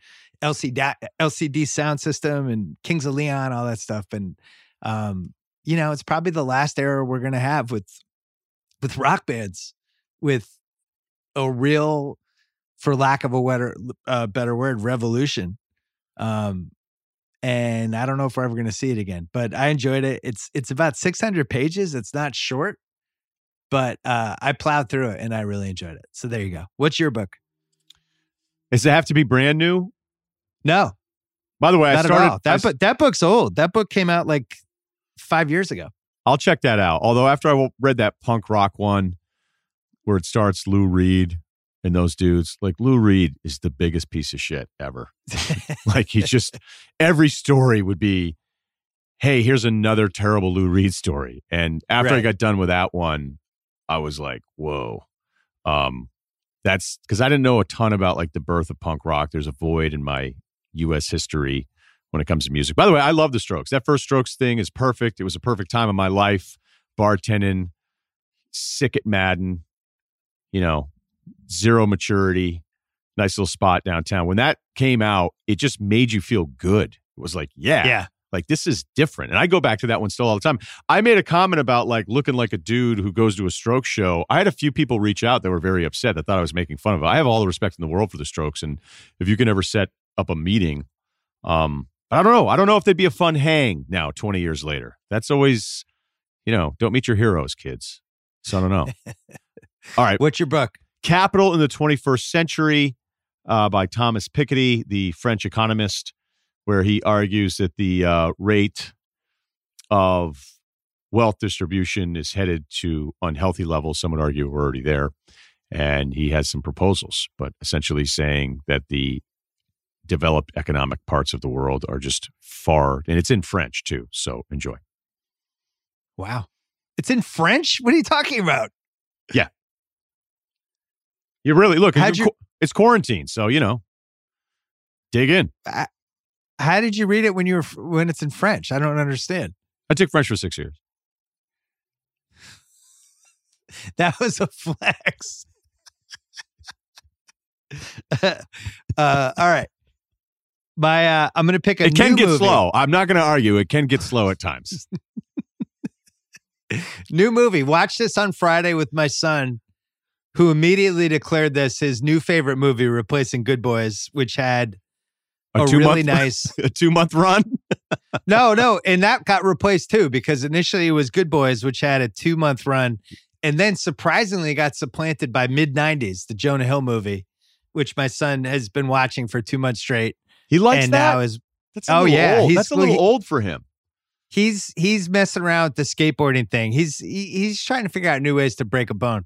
LCD, LCD sound system and Kings of Leon, all that stuff. And, um, you know, it's probably the last era we're going to have with with rock bands with a real for lack of a better, uh, better word revolution um and i don't know if we're ever going to see it again but i enjoyed it it's it's about 600 pages it's not short but uh i plowed through it and i really enjoyed it so there you go what's your book Does it have to be brand new? no By the way, I started. that, I book, that book's old that book came out like five years ago I'll check that out. Although after I read that punk rock one, where it starts Lou Reed and those dudes, like Lou Reed is the biggest piece of shit ever. like he's just every story would be, hey, here's another terrible Lou Reed story. And after I got done with that one, I was like, whoa. Um, that's because I didn't know a ton about like the birth of punk rock. There's a void in my U.S. history when it comes to music. By the way, I love the Strokes. That first Strokes thing is perfect. It was a perfect time of my life. Bartending, sick at Madden, you know, zero maturity, nice little spot downtown. When that came out, it just made you feel good. It was like, yeah, Yeah. like this is different. And I go back to that one still all the time. I made a comment about like looking like a dude who goes to a stroke show. I had a few people reach out that were very upset that thought I was making fun of it. I have all the respect in the world for the strokes. And if you can ever set up a meeting, um, but I don't know. I don't know if they'd be a fun hang now, 20 years later. That's always, you know, don't meet your heroes, kids. So I don't know. all right. What's your book? Capital in the 21st Century uh, by Thomas Piketty, the French economist, where he argues that the uh, rate of wealth distribution is headed to unhealthy levels. Some would argue we're already there. And he has some proposals, but essentially saying that the developed economic parts of the world are just far, and it's in French too. So enjoy. Wow. It's in French? What are you talking about? You really look, it's, you- it's quarantine. So, you know, dig in. How did you read it when you were when it's in French? I don't understand. I took French for six years. That was a flex. uh, all right. My uh I'm gonna pick a it can get movie. slow. I'm not going to argue. It can get slow at times. New movie. Watch this on Friday with my son, who immediately declared this his new favorite movie, replacing Good Boys, which had a, two really month, nice a two month run. no, no, and that got replaced too because initially it was Good Boys, which had a two month run, and then surprisingly got supplanted by Mid '90s, the Jonah Hill movie, which my son has been watching for two months straight, He likes and that. now is That's oh, yeah, That's a little he- old for him. he's he's messing around with the skateboarding thing. He's he, he's trying to figure out new ways to break a bone.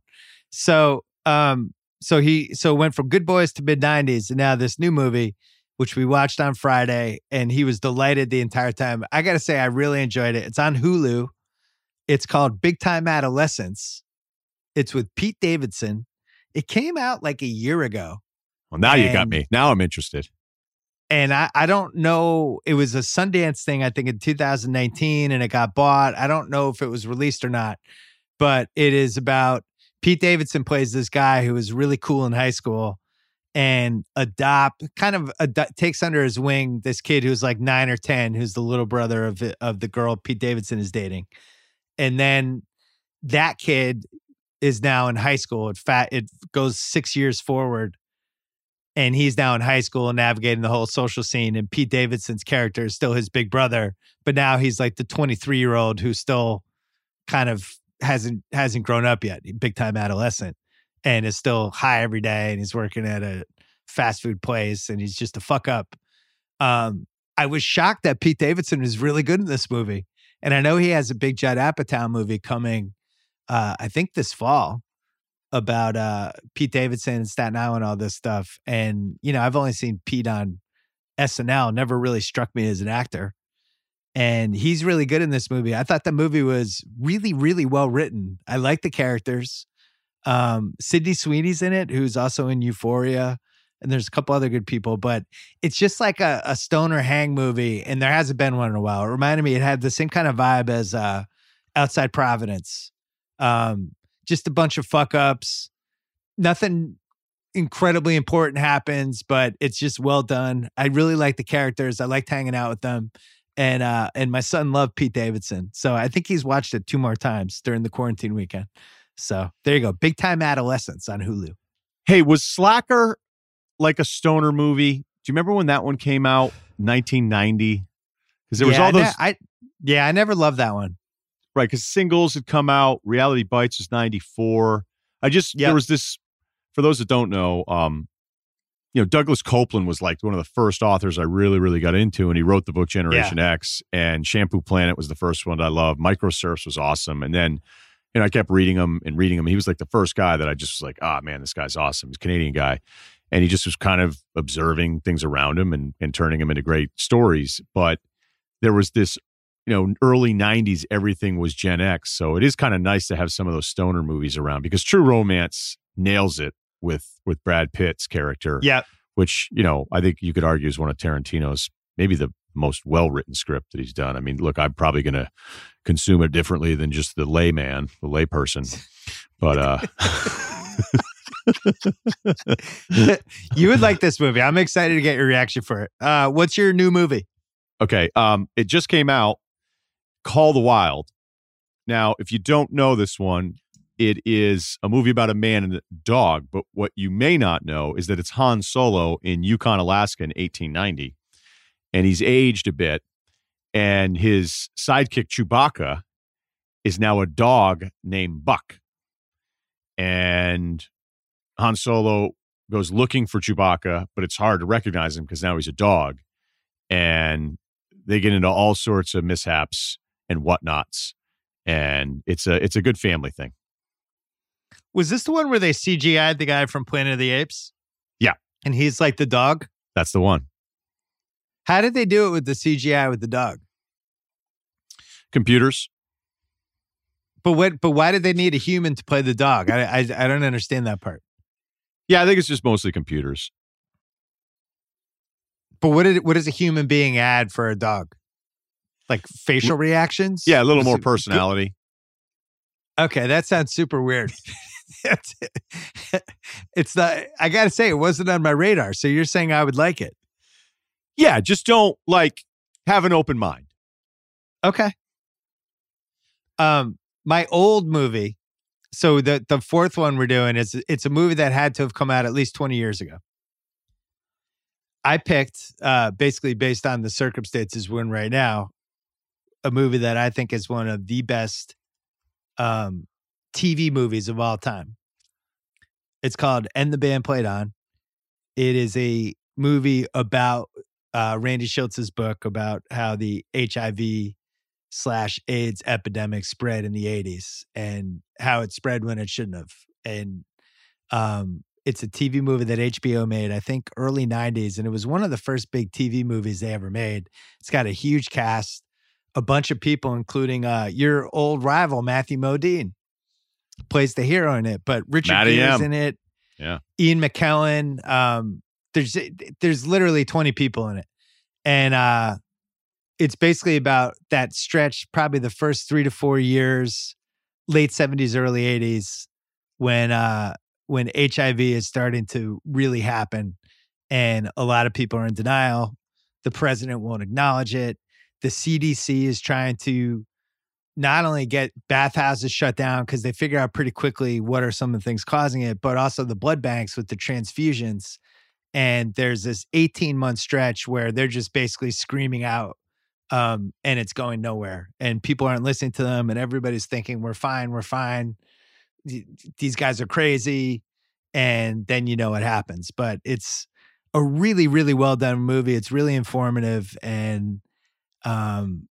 So um so he so went from Good Boys to mid '90s, and now this new movie, which we watched on Friday, and he was delighted the entire time. I got to say, I really enjoyed it. It's on Hulu. It's called Big Time Adolescence. It's with Pete Davidson. It came out like a year ago. Well, now you got me. Now I'm interested. and I, I don't know it was a sundance thing i think in 2019 and it got bought i don't know if it was released or not but it is about pete davidson plays this guy who was really cool in high school and adopt kind of takes under his wing this kid who's like nine or ten who's the little brother of of the girl pete davidson is dating and then that kid is now in high school it fat it goes six years forward and he's now in high school and navigating the whole social scene. And Pete Davidson's character is still his big brother, but now he's like the 23 year old who still kind of hasn't hasn't grown up yet, big time adolescent, and is still high every day. And he's working at a fast food place, and he's just a fuck up. Um, I was shocked that Pete Davidson is really good in this movie, and I know he has a big Judd Apatow movie coming. Uh, I think this fall about uh Pete Davidson and Staten Island, all this stuff. And, you know, I've only seen Pete on SNL, never really struck me as an actor. And he's really good in this movie. I thought the movie was really, really well written. I like the characters. Um, Sydney Sweeney's in it, who's also in Euphoria. And there's a couple other good people, but it's just like a, a stoner hang movie. And there hasn't been one in a while. It reminded me, it had the same kind of vibe as uh, Outside Providence. Um, just a bunch of fuck ups. Nothing incredibly important happens, but it's just well done. I really like the characters. I liked hanging out with them. And uh and my son loved Pete Davidson. So I think he's watched it two more times during the quarantine weekend. So there you go. Big time adolescence on Hulu. Hey, was Slacker like a stoner movie? Do you remember when that one came out? 1990? Because there was yeah, all I those ne- I yeah, I never loved that one. right because singles had come out reality bites was 94 i just Yep. there was this for those that don't know um you know douglas coupland was like one of the first authors i really really got into and he wrote the book generation x and shampoo planet was the first one that i loved. Microserfs was awesome and then you know i kept reading him and reading him he was like the first guy that i just was like ah man this guy's awesome. He's a canadian guy. And he just was kind of observing things around him and, and turning them into great stories but there was this you know early 90s everything was gen x so it is kind of nice to have some of those stoner movies around because true romance nails it with with Brad Pitt's character. Yeah. which you know I think you could argue is one of Tarantino's maybe the most well written script that he's done. I mean, look, I'm probably going to consume it differently than just the layman, the layperson, but uh. you would like this movie. I'm excited to get your reaction for it. Uh, what's your new movie? Okay. Um, it just came out. Call the Wild. Now, if you don't know this one, it is a movie about a man and a dog. But what you may not know is that it's Han Solo in Yukon, Alaska in 1890. And he's aged a bit. And his sidekick, Chewbacca, is now a dog named Buck. And Han Solo goes looking for Chewbacca, but it's hard to recognize him because now he's a dog. And they get into all sorts of mishaps and whatnots. And it's a it's a good family thing. Was this the one where they CGI'd the guy from Planet of the Apes? Yeah. And he's like the dog? That's the one. How did they do it with the CGI with the dog? Computers. But what but why did they need a human to play the dog? I I, I don't understand that part. Yeah, I think it's just mostly computers. But what did what does a human being add for a dog? Like facial reactions? Yeah, a little Was more it- personality. Okay, that sounds super weird. That's- it's not. I gotta say, it wasn't on my radar. So you're saying I would like it? Yeah, just don't like have an open mind. Okay. Um, my old movie. So the the fourth one we're doing is it's a movie that had to have come out at least twenty years ago. I picked, uh, basically based on the circumstances we're in right now, a movie that I think is one of the best um, TV movies of all time. It's called "And the Band Played On." It is a movie about uh, Randy Shilts's book about how the HIV slash AIDS epidemic spread in the 80s and how it spread when it shouldn't have. And um, it's a TV movie that HBO made, I think early 90s. And it was one of the first big TV movies they ever made. It's got a huge cast, a bunch of people, including uh, your old rival, Matthew Modine, plays the hero in it. But Richard Matty Gere's in it. Yeah. Ian McKellen. Um, there's there's literally 20 people in it. And uh it's basically about that stretch, probably the first three to four years, late 70s, early 80s, when uh when HIV is starting to really happen and a lot of people are in denial. The president won't acknowledge it. The CDC is trying to not only get bathhouses shut down because they figure out pretty quickly what are some of the things causing it, but also the blood banks with the transfusions. And there's this 18 month stretch where they're just basically screaming out um, and it's going nowhere. And people aren't listening to them, and everybody's thinking, we're fine, we're fine. These guys are crazy. And then you know what happens. But it's a really, really well done movie. It's really informative and um,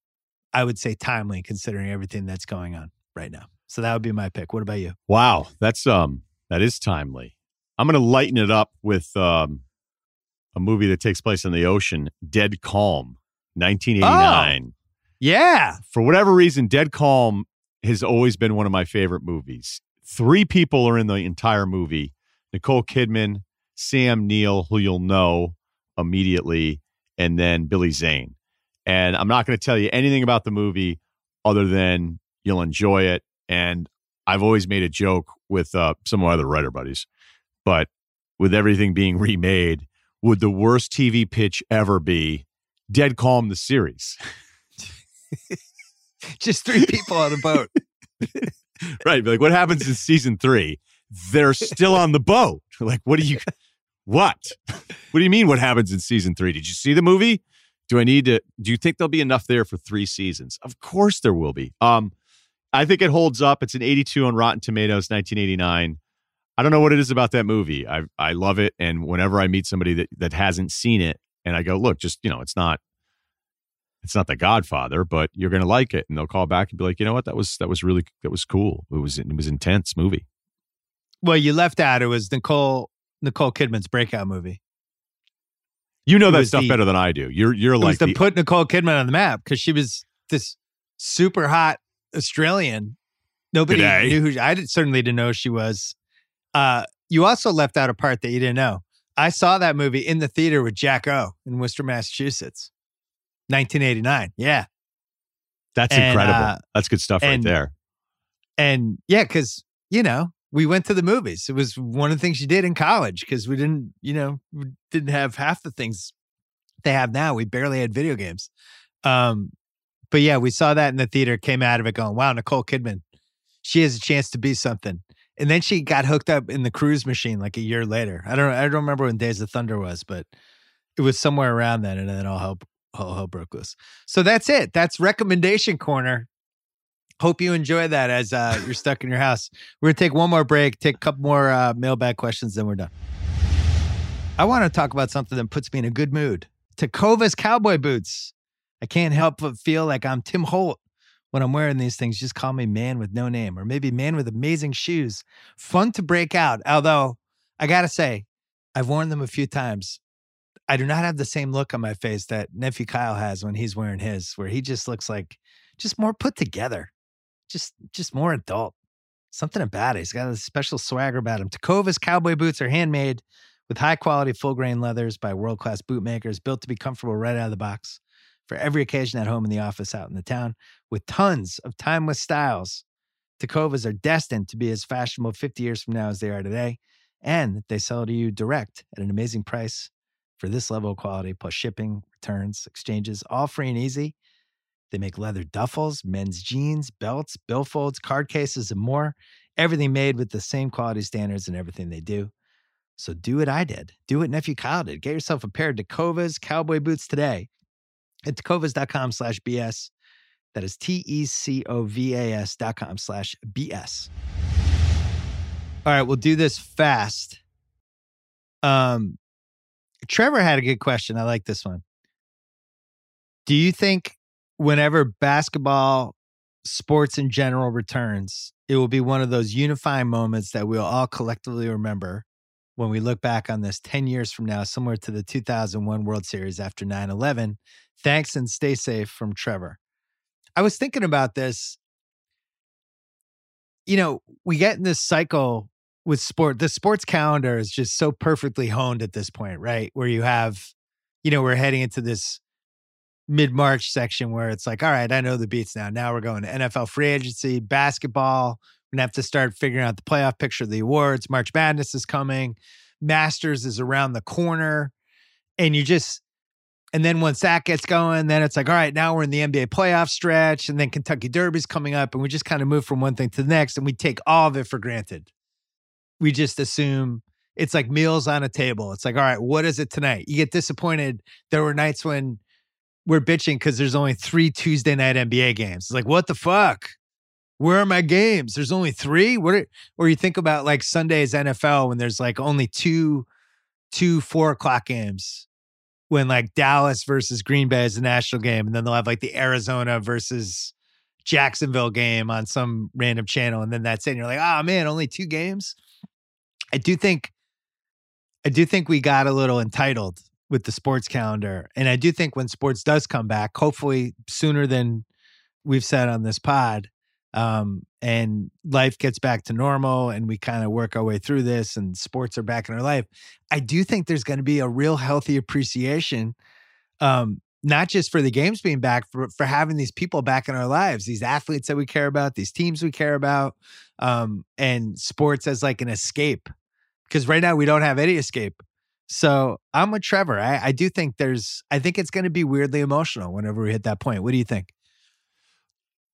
I would say timely considering everything that's going on right now. So that would be my pick. What about you? Wow, that's um that is timely. I'm going to lighten it up with um a movie that takes place in the ocean, Dead Calm, 1989. Yeah. For whatever reason, Dead Calm has always been one of my favorite movies. Three people are in the entire movie. Nicole Kidman, Sam Neill, who you'll know immediately, and then Billy Zane. And I'm not going to tell you anything about the movie other than you'll enjoy it. And I've always made a joke with uh, some of my other writer buddies, but with everything being remade, would the worst TV pitch ever be Dead Calm the series? Just three people on a boat. right. Like, what happens in season three? They're still on the boat. Like, what do you, what? What do you mean, what happens in season three? Did you see the movie? Do I need to, do you think there'll be enough there for three seasons? Of course there will be. Um, I think it holds up. It's an 82 on Rotten Tomatoes, 1989. I don't know what it is about that movie. I I love it, and whenever I meet somebody that that hasn't seen it, and I go, look, just you know, it's not, it's not The Godfather, but you're gonna like it, and they'll call back and be like, you know what, that was that was really that was cool. It was it was intense movie. Well, you left out it was Nicole Nicole Kidman's breakout movie. You know that stuff the- better than I do. You're you're like to the, put Nicole Kidman on the map because she was this super hot Australian. Nobody G'day. knew who I did, certainly didn't know who she was. Uh, you also left out a part that you didn't know. I saw that movie in the theater with Jack O in Worcester, Massachusetts, 1989. Yeah. That's And, incredible. uh, That's good stuff right there. And yeah, because, you know, we went to the movies. It was one of the things you did in college because we didn't, you know, didn't have half the things they have now. We barely had video games. Um, but yeah, we saw that in the theater, came out of it going, wow, Nicole Kidman, she has a chance to be something. And then she got hooked up in the cruise machine like a year later. I don't I don't remember when Days of Thunder was, but it was somewhere around then, and then all hell all hell broke loose. So that's it. That's recommendation corner. Hope you enjoy that as uh, you're stuck in your house. We're gonna take one more break, take a couple more uh, mailbag questions, then we're done. I want to talk about something that puts me in a good mood. Tecovas cowboy boots. I can't help but feel like I'm Tim Holt when I'm wearing these things. Just call me man with no name, or maybe man with amazing shoes. Fun to break out. Although I gotta say, I've worn them a few times. I do not have the same look on my face that nephew Kyle has when he's wearing his, where he just looks like just more put together, just just more adult. Something about it. He's got a special swagger about him. Tecovas cowboy boots are handmade with high quality full grain leathers by world class boot makers, built to be comfortable right out of the box for every occasion at home, in the office, out in the town, with tons of timeless styles. Tecovas are destined to be as fashionable 50 years from now as they are today, and they sell to you direct at an amazing price for this level of quality, plus shipping, returns, exchanges, all free and easy. They make leather duffels, men's jeans, belts, billfolds, card cases, and more. Everything made with the same quality standards in everything they do. So do what I did. Do what nephew Kyle did. Get yourself a pair of Tecovas cowboy boots today at tecovas.com slash BS. That is T E C O V A S dot com slash BS. All right, we'll do this fast. Um, Trevor had a good question. I like this one. Do you think whenever basketball, sports in general returns, it will be one of those unifying moments that we'll all collectively remember when we look back on this 10 years from now, similar to the 2001 World Series after 9 11? Thanks and stay safe from Trevor. I was thinking about this. You know, we get in this cycle with sport. The sports calendar is just so perfectly honed at this point, right? Where you have, you know, we're heading into this mid March section where it's like, all right, I know the beats now. Now we're going to NFL free agency, basketball. We're going to have to start figuring out the playoff picture of the awards. March Madness is coming. Masters is around the corner. And you just, and then once that gets going, then it's like, all right, now we're in the NBA playoff stretch. And then Kentucky Derby's coming up. And we just kind of move from one thing to the next. And we take all of it for granted. We just assume it's like meals on a table. It's like, all right, what is it tonight? You get disappointed. There were nights when we're bitching because there's only three Tuesday night NBA games. It's like, what the fuck? Where are my games? There's only three. What? Are, or you think about like Sunday's NFL when there's like only two, two four o'clock games. When like Dallas versus Green Bay is the national game, and then they'll have like the Arizona versus Jacksonville game on some random channel, and then that's it. And you're like, oh man, only two games. I do think, I do think we got a little entitled with the sports calendar. And I do think when sports does come back, hopefully sooner than we've said on this pod, um, and life gets back to normal and we kind of work our way through this and sports are back in our life, I do think there's going to be a real healthy appreciation, um, not just for the games being back, for, for having these people back in our lives, these athletes that we care about, these teams we care about, um, and sports as like an escape. Because right now we don't have any escape. So I'm with Trevor. I, I do think there's, I think it's going to be weirdly emotional whenever we hit that point. What do you think?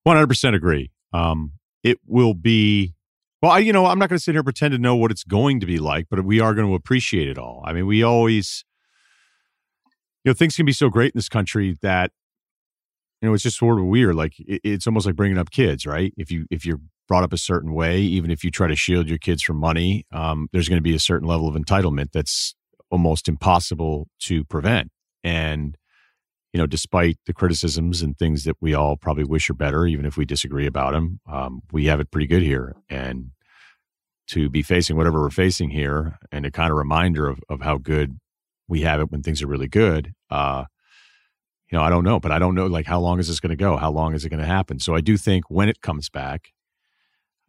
100% agree. Um, it will be, well, I, you know, I'm not going to sit here and pretend to know what it's going to be like, but we are going to appreciate it all. I mean, we always, you know, things can be so great in this country that, you know, it's just sort of weird. Like it, it's almost like bringing up kids, right? If you, if you're brought up a certain way, even if you try to shield your kids from money, um, there's going to be a certain level of entitlement that's almost impossible to prevent. And, you know, despite the criticisms and things that we all probably wish are better, even if we disagree about them, um, we have it pretty good here. And to be facing whatever we're facing here and a kind of reminder of, of how good we have it when things are really good, uh, you know, I don't know, but I don't know, like, how long is this going to go? How long is it going to happen? So I do think when it comes back,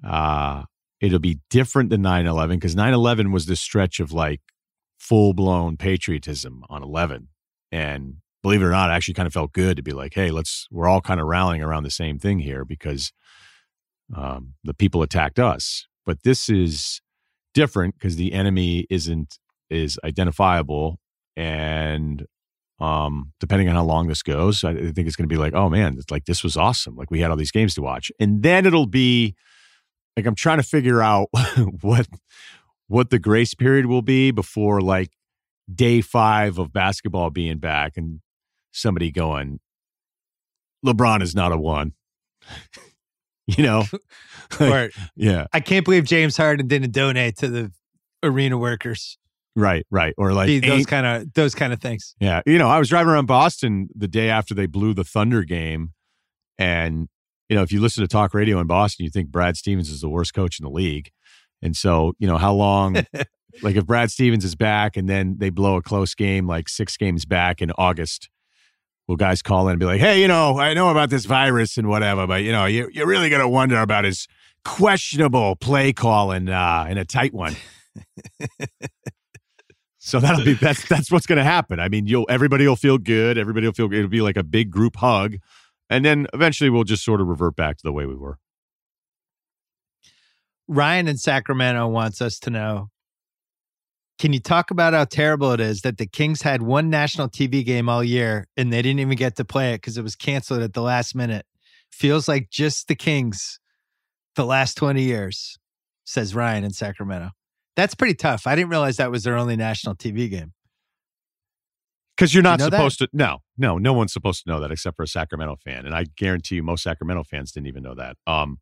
uh, it'll be different than 9-11 because 9-11 was this stretch of like full-blown patriotism on 11 and believe it or not actually kind of felt good to be like hey let's we're all kind of rallying around the same thing here because um, the people attacked us. But this is different because the enemy isn't is identifiable and um, depending on how long this goes i think it's going to be like oh man it's like this was awesome. Like we had all these games to watch. And then it'll be like i'm trying to figure out what what the grace period will be before like day five of basketball being back and somebody going lebron is not a one you know Or, yeah I can't believe James Harden didn't donate to the arena workers. right right or like those kind of those kind of things. Yeah. You know, I was driving around Boston the day after they blew the Thunder game. And, you know, if you listen to talk radio in Boston, you think Brad Stevens is the worst coach in the league. And so, you know, how long, like if Brad Stevens is back and then they blow a close game, like six games back in August, will guys call in and be like, hey, you know, I know about this virus and whatever, but, you know, you, you're really going to wonder about his questionable play calling uh, in a tight one. So that'll be that's that's what's going to happen. I mean, you'll everybody will feel good. Everybody will feel it'll be like a big group hug, and then eventually we'll just sort of revert back to the way we were. Ryan in Sacramento wants us to know Can you talk about how terrible it is that the Kings had one national TV game all year and they didn't even get to play it because it was canceled at the last minute? Feels like just the Kings the last 20 years, says Ryan in Sacramento. That's pretty tough. I didn't realize that was their only national TV game. Because you're not know that? supposed to. No, no, no one's supposed to know that except for a Sacramento fan, and I guarantee you, most Sacramento fans didn't even know that. Um,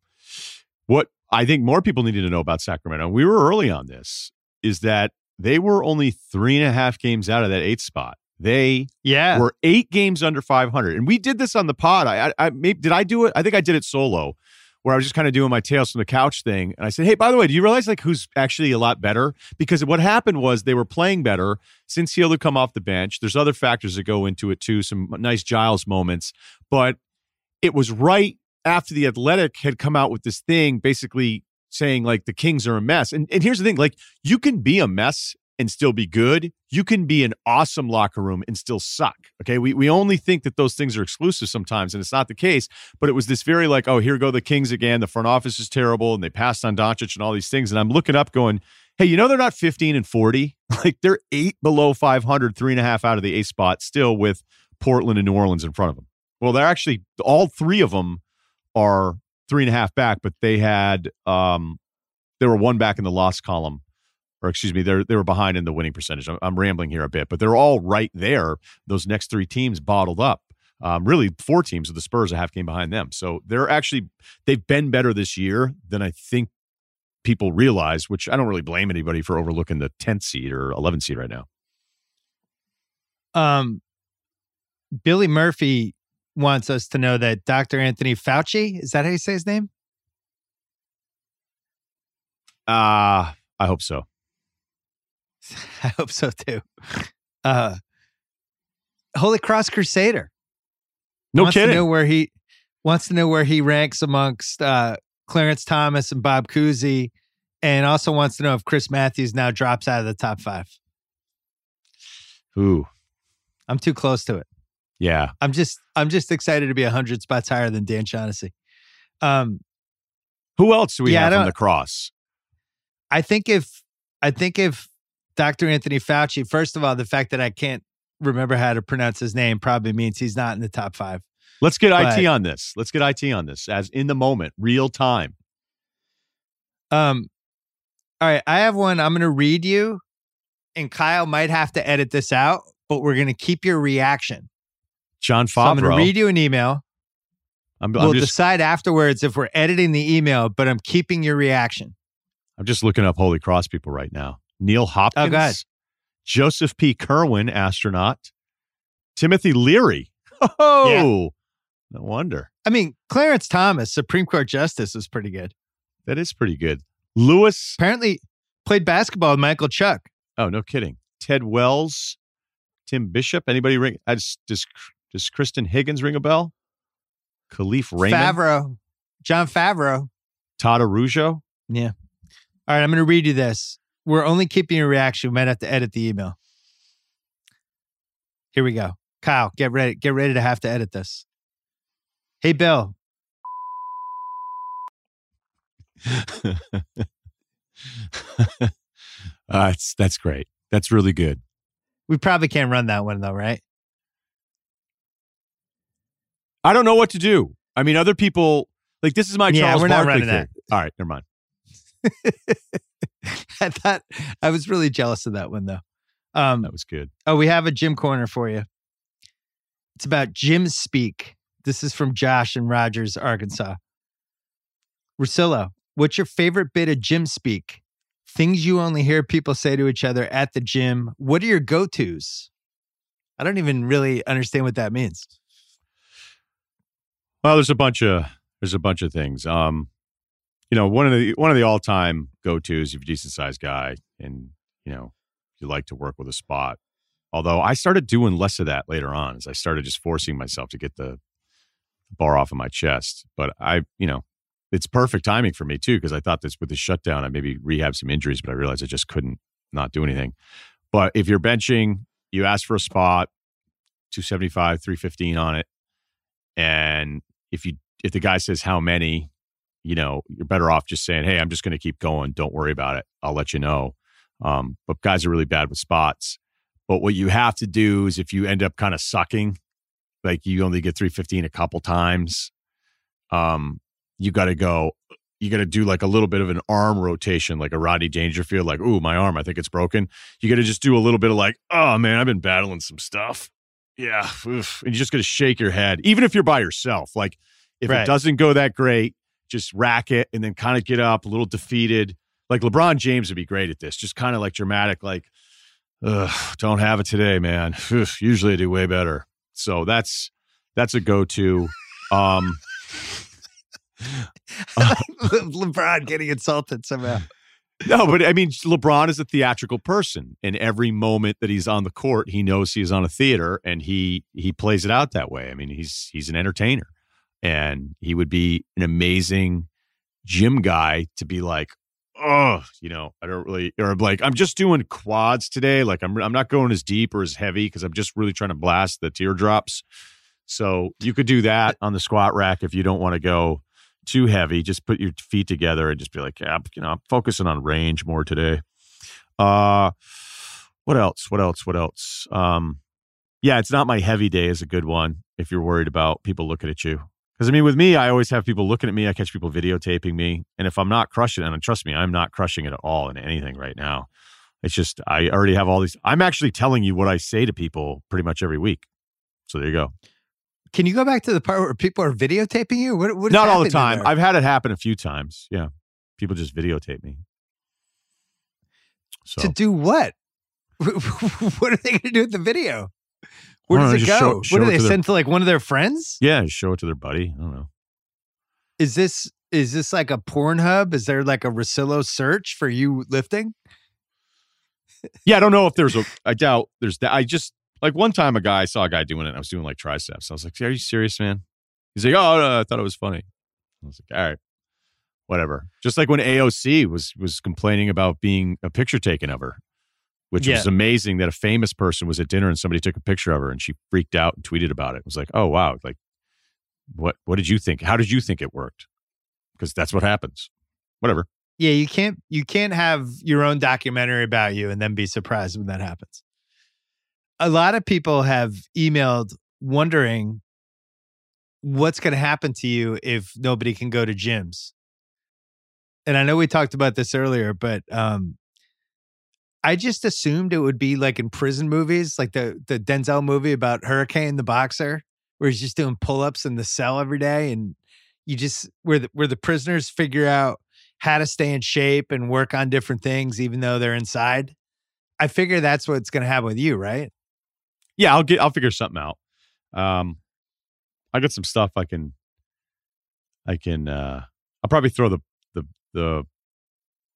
what I think more people needed to know about Sacramento, we were early on this, is that they were only three and a half games out of that eighth spot. They Yeah. We're eight games under 500. And we did this on the pod. I, I, I maybe, did I do it? I think I did it solo where I was just kind of doing my tales from the couch thing. And I said, Hey, by the way, do you realize like who's actually a lot better? Because what happened was they were playing better since Hield had come off the bench. There's other factors that go into it too, some nice Giles moments, but it was right after the athletic had come out with this thing basically saying like the Kings are a mess. And, and here's the thing, like you can be a mess and still be good. You can be an awesome locker room and still suck. Okay. We, we only think that those things are exclusive sometimes, and it's not the case. But it was this very like, oh, here go the Kings again. The front office is terrible, and they passed on Doncic and all these things. And I'm looking up going, hey, you know, they're not 15 and 40. Like they're eight below 500, three and a half out of the eighth spot, still with Portland and New Orleans in front of them. Well, they're actually all three of them are three and a half back, but they had um they were one back in the loss column or excuse me, they're they were behind in the winning percentage. I'm, I'm rambling here a bit, but they're all right there. Those next three teams bottled up. Um, really, four teams with the Spurs a half game behind them. So they're actually they've been better this year than I think people realize. Which I don't really blame anybody for overlooking the 10th seed or 11th seed right now. Um, Billy Murphy wants us to know that Dr. Anthony Fauci, is that how you say his name? Uh I hope so. I hope so too. Uh, Holy Cross Crusader. No wants To kidding. know where he wants to know where he ranks amongst uh, Clarence Thomas and Bob Cousy, and also wants to know if Chris Matthews now drops out of the top five. Ooh, I'm too close to it. Yeah. I'm just I'm just excited to be hundred spots higher than Dan Shaughnessy. Um, Who else do we Yeah, have don't- the cross? I think if I think if Dr. Anthony Fauci, first of all, the fact that I can't remember how to pronounce his name probably means he's not in the top five. Let's get But- IT on this. Let's get IT on this as in the moment, real time. Um, all right, I have one. I'm going to read you, and Kyle might have to edit this out, but we're going to keep your reaction. John So I'm going to read you an email. I'm, I'm we'll just decide afterwards if we're editing the email, but I'm keeping your reaction. I'm just looking up Holy Cross people right now. Neil Hopkins, Oh, go ahead. Joseph P. Kerwin, astronaut, Timothy Leary. Oh, no wonder. I mean, Clarence Thomas, Supreme Court Justice, is pretty good. That is pretty good. Lewis. Apparently, played basketball with Michael Chuck. Oh, no kidding. Ted Wells, Tim Bishop. Anybody ring? uh, Does does, does Kristen Higgins ring a bell? Kalif Raymond, Favreau, Jon Favreau. Todd Arujo. Yeah. All right, I'm going to read you this. We're only keeping your reaction. We might have to edit the email. Here we go. Kyle, get ready. Get ready to have to edit this. Hey, Bill. uh, that's that's great. That's really good. We probably can't run that one though, right? I don't know what to do. I mean, other people like this is my Yeah, Charles we're not Barkley running thing. that. All right, never mind. I thought I was really jealous of that one though. Um, That was good. oh, we have a gym corner for you. It's about gym speak. This is from Josh in Rogers, Arkansas. Russillo, what's your favorite bit of gym speak? Things you only hear people say to each other at the gym. What are your go tos? I don't even really understand what that means. Well, there's a bunch of there's a bunch of things. Um, you know, one of the one of the all time go tos if you're a decent sized guy and you know you like to work with a spot. Although I started doing less of that later on as I started just forcing myself to get the bar off of my chest. But I, you know, it's perfect timing for me too because I thought this with the shutdown I maybe rehab some injuries, but I realized I just couldn't not do anything. But if you're benching, you ask for a spot, 275, 315 on it. And if you if the guy says how many, you know, you're better off just saying, Hey, I'm just gonna keep going. Don't worry about it. I'll let you know. Um, but guys are really bad with spots. But what you have to do is if you end up kind of sucking, like you only get 315 a couple times, um, you got to go, you got to do like a little bit of an arm rotation, like a Roddy Dangerfield, like, ooh, my arm, I think it's broken. You got to just do a little bit of like, oh man, I've been battling some stuff. Yeah. oof. And you just got to shake your head, even if you're by yourself. Like, if Right. it doesn't go that great, just rack it and then kind of get up a little defeated. Like LeBron James would be great at this, just kind of like dramatic, like, Ugh, don't have it today, man. Usually I do way better. So that's that's a go-to. Um, LeBron getting insulted somehow. No, but I mean, LeBron is a theatrical person, and every moment that he's on the court, he knows he's on a theater, and he he plays it out that way. I mean, he's he's an entertainer, and he would be an amazing gym guy to be like, oh, you know, I don't really, or like, I'm just doing quads today. Like, I'm I'm not going as deep or as heavy because I'm just really trying to blast the teardrops. So you could do that on the squat rack if you don't want to go too heavy. Just put your feet together and just be like, yeah, you know, I'm focusing on range more today. Uh, what else? What else? What else? Um, yeah, it's not my heavy day is a good one if you're worried about people looking at you. Because I mean, with me, I always have people looking at me. I catch people videotaping me, and if I'm not crushing it, and trust me, I'm not crushing it at all in anything right now. It's just I already have all these. I'm actually telling you what I say to people pretty much every week. So there you go. Can you go back to the part where people are videotaping you? What, what Not all the time. I've had it happen a few times. Yeah, people just videotape me. So to do what? what are they going to do with the video? Where does know, it go? show- show what do they to their- send to like one of their friends? yeah, show it to their buddy. I don't know. Is this is this like a Pornhub? Is there like a Russillo search for you lifting? Yeah, I don't know if there's a. I doubt there's that. I just like one time a guy I saw a guy doing it. and I was doing like triceps. I was like, "Are you serious, man?" He's like, "Oh, no, I thought it was funny." I was like, "All right, whatever." Just like when AOC was was complaining about being a picture taken of her, which Yeah. was amazing that a famous person was at dinner and somebody took a picture of her and she freaked out and tweeted about it. It was like, "Oh wow!" Like, what what did you think? How did you think it worked? Because that's what happens. Whatever. Yeah, you can't you can't have your own documentary about you and then be surprised when that happens. A lot of people have emailed wondering what's going to happen to you if nobody can go to gyms. And I know we talked about this earlier, but um I just assumed it would be like in prison movies, like the the Denzel movie about Hurricane the boxer, where he's just doing pull-ups in the cell every day and you just where the where the prisoners figure out how to stay in shape and work on different things even though they're inside. I figure that's what's going to happen with you, right? Yeah, I'll get I'll figure something out. Um I got some stuff I can I can uh I'll probably throw the the the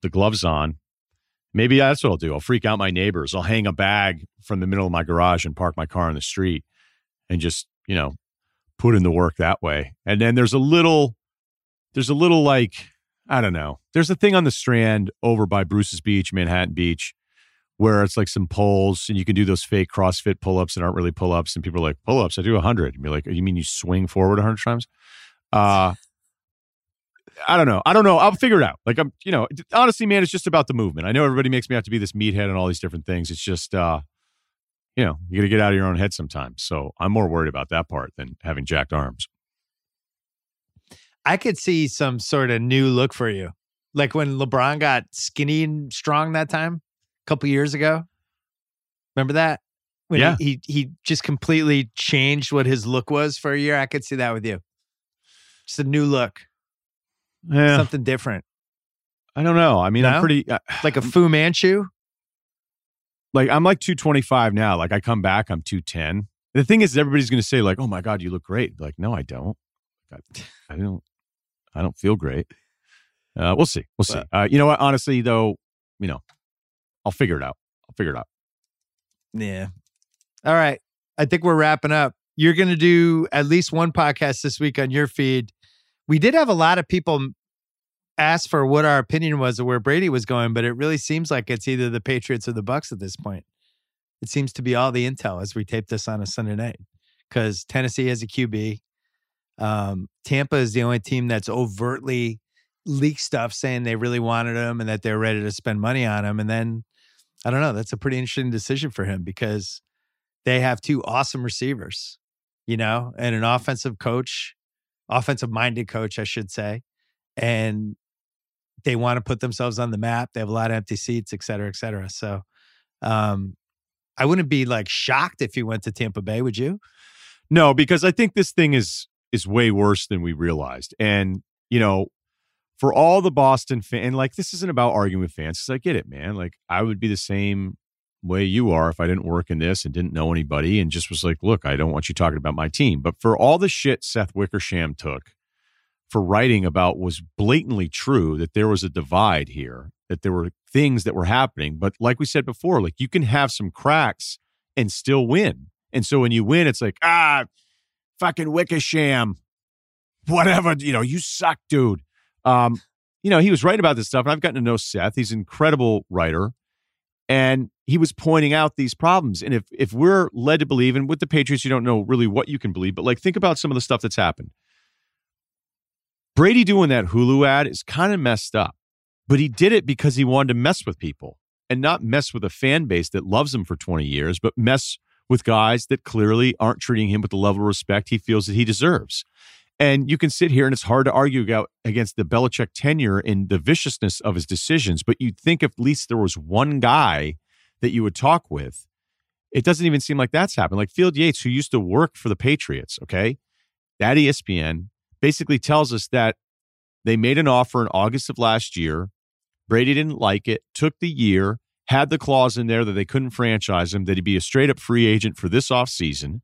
the gloves on. Maybe that's what I'll do. I'll freak out my neighbors. I'll hang a bag from the middle of my garage and park my car in the street and just, you know, put in the work that way. And then there's a little there's a little like I don't know. There's a thing on the Strand over by Bruce's Beach, Manhattan Beach, where it's like some poles and you can do those fake CrossFit pull ups that aren't really pull ups. And people are like, pull ups, I do 100. And you're like, you mean you swing forward 100 times? Uh, I don't know. I don't know. I'll figure it out. Like I'm, you know, honestly, man, it's just about the movement. I know everybody makes me out to be this meathead and all these different things. It's just, uh, you know, you got to get out of your own head sometimes. So I'm more worried about that part than having jacked arms. I could see some sort of new look for you, like when LeBron got skinny and strong that time couple years ago. Remember that? When Yeah. He, he he just completely changed what his look was for a year. I could see that with you. Just a new look, Yeah. something different, I don't know. I mean, No? I'm pretty, uh, like a Fu Manchu. like I'm like 225 now. Like I come back, I'm 210. The thing is, everybody's going to say like, "Oh my god, you look great." Like, no, I don't. I, I don't. I don't feel great. Uh, we'll see. We'll see. Uh, you know what? Honestly, though, you know, I'll figure it out. I'll figure it out. Yeah. All right. I think we're wrapping up. You're going to do at least one podcast this week on your feed. We did have a lot of people ask for what our opinion was of where Brady was going, but it really seems like it's either the Patriots or the Bucs at this point. It seems to be all the intel as we tape this on a Sunday night because Tennessee has a QB. Um, Tampa is the only team that's overtly leaked stuff saying they really wanted him and that they're ready to spend money on him. And then I don't know. That's a pretty interesting decision for him because they have two awesome receivers, you know, and an offensive coach, offensive minded coach, I should say. And they want to put themselves on the map. They have a lot of empty seats, et cetera, et cetera. So um, I wouldn't be like shocked if you went to Tampa Bay, would you? No, because I think this thing is is way worse than we realized. And you know, for all the Boston fan, and like this isn't about arguing with fans, because I get it, man. Like I would be the same way you are if I didn't work in this and didn't know anybody and just was like, look, I don't want you talking about my team. But for all the shit Seth Wickersham took for writing about was blatantly true that there was a divide here, that there were things that were happening. But like we said before, like you can have some cracks and still win. And so when you win, it's like, ah, fucking Wickersham, whatever, you know, you suck, dude. Um, you know, he was right about this stuff, and I've gotten to know Seth. He's an incredible writer. And he was pointing out these problems. And if if we're led to believe, and with the Patriots, you don't know really what you can believe, but like think about some of the stuff that's happened. Brady doing that Hulu ad is kind of messed up, but he did it because he wanted to mess with people and not mess with a fan base that loves him for 20 years, but mess with guys that clearly aren't treating him with the level of respect he feels that he deserves. And you can sit here and it's hard to argue against the Belichick tenure and the viciousness of his decisions, but you'd think if at least there was one guy that you would talk with. It doesn't even seem like that's happened. Like Field Yates, who used to work for the Patriots, okay? That ESPN basically tells us that they made an offer in August of last year. Brady didn't like it, took the year, had the clause in there that they couldn't franchise him, that he'd be a straight up free agent for this offseason.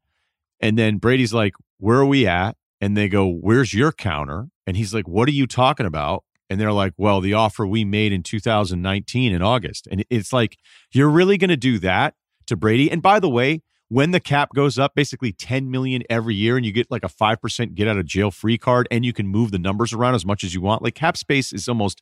And then Brady's like, Where are we at? And they go, Where's your counter? And he's like, What are you talking about? And they're like, Well, the offer we made in 2019 in August. And it's like, You're really going to do that to Brady? And by the way, when the cap goes up basically 10 million every year and you get like a 5% get out of jail free card and you can move the numbers around as much as you want like cap space is almost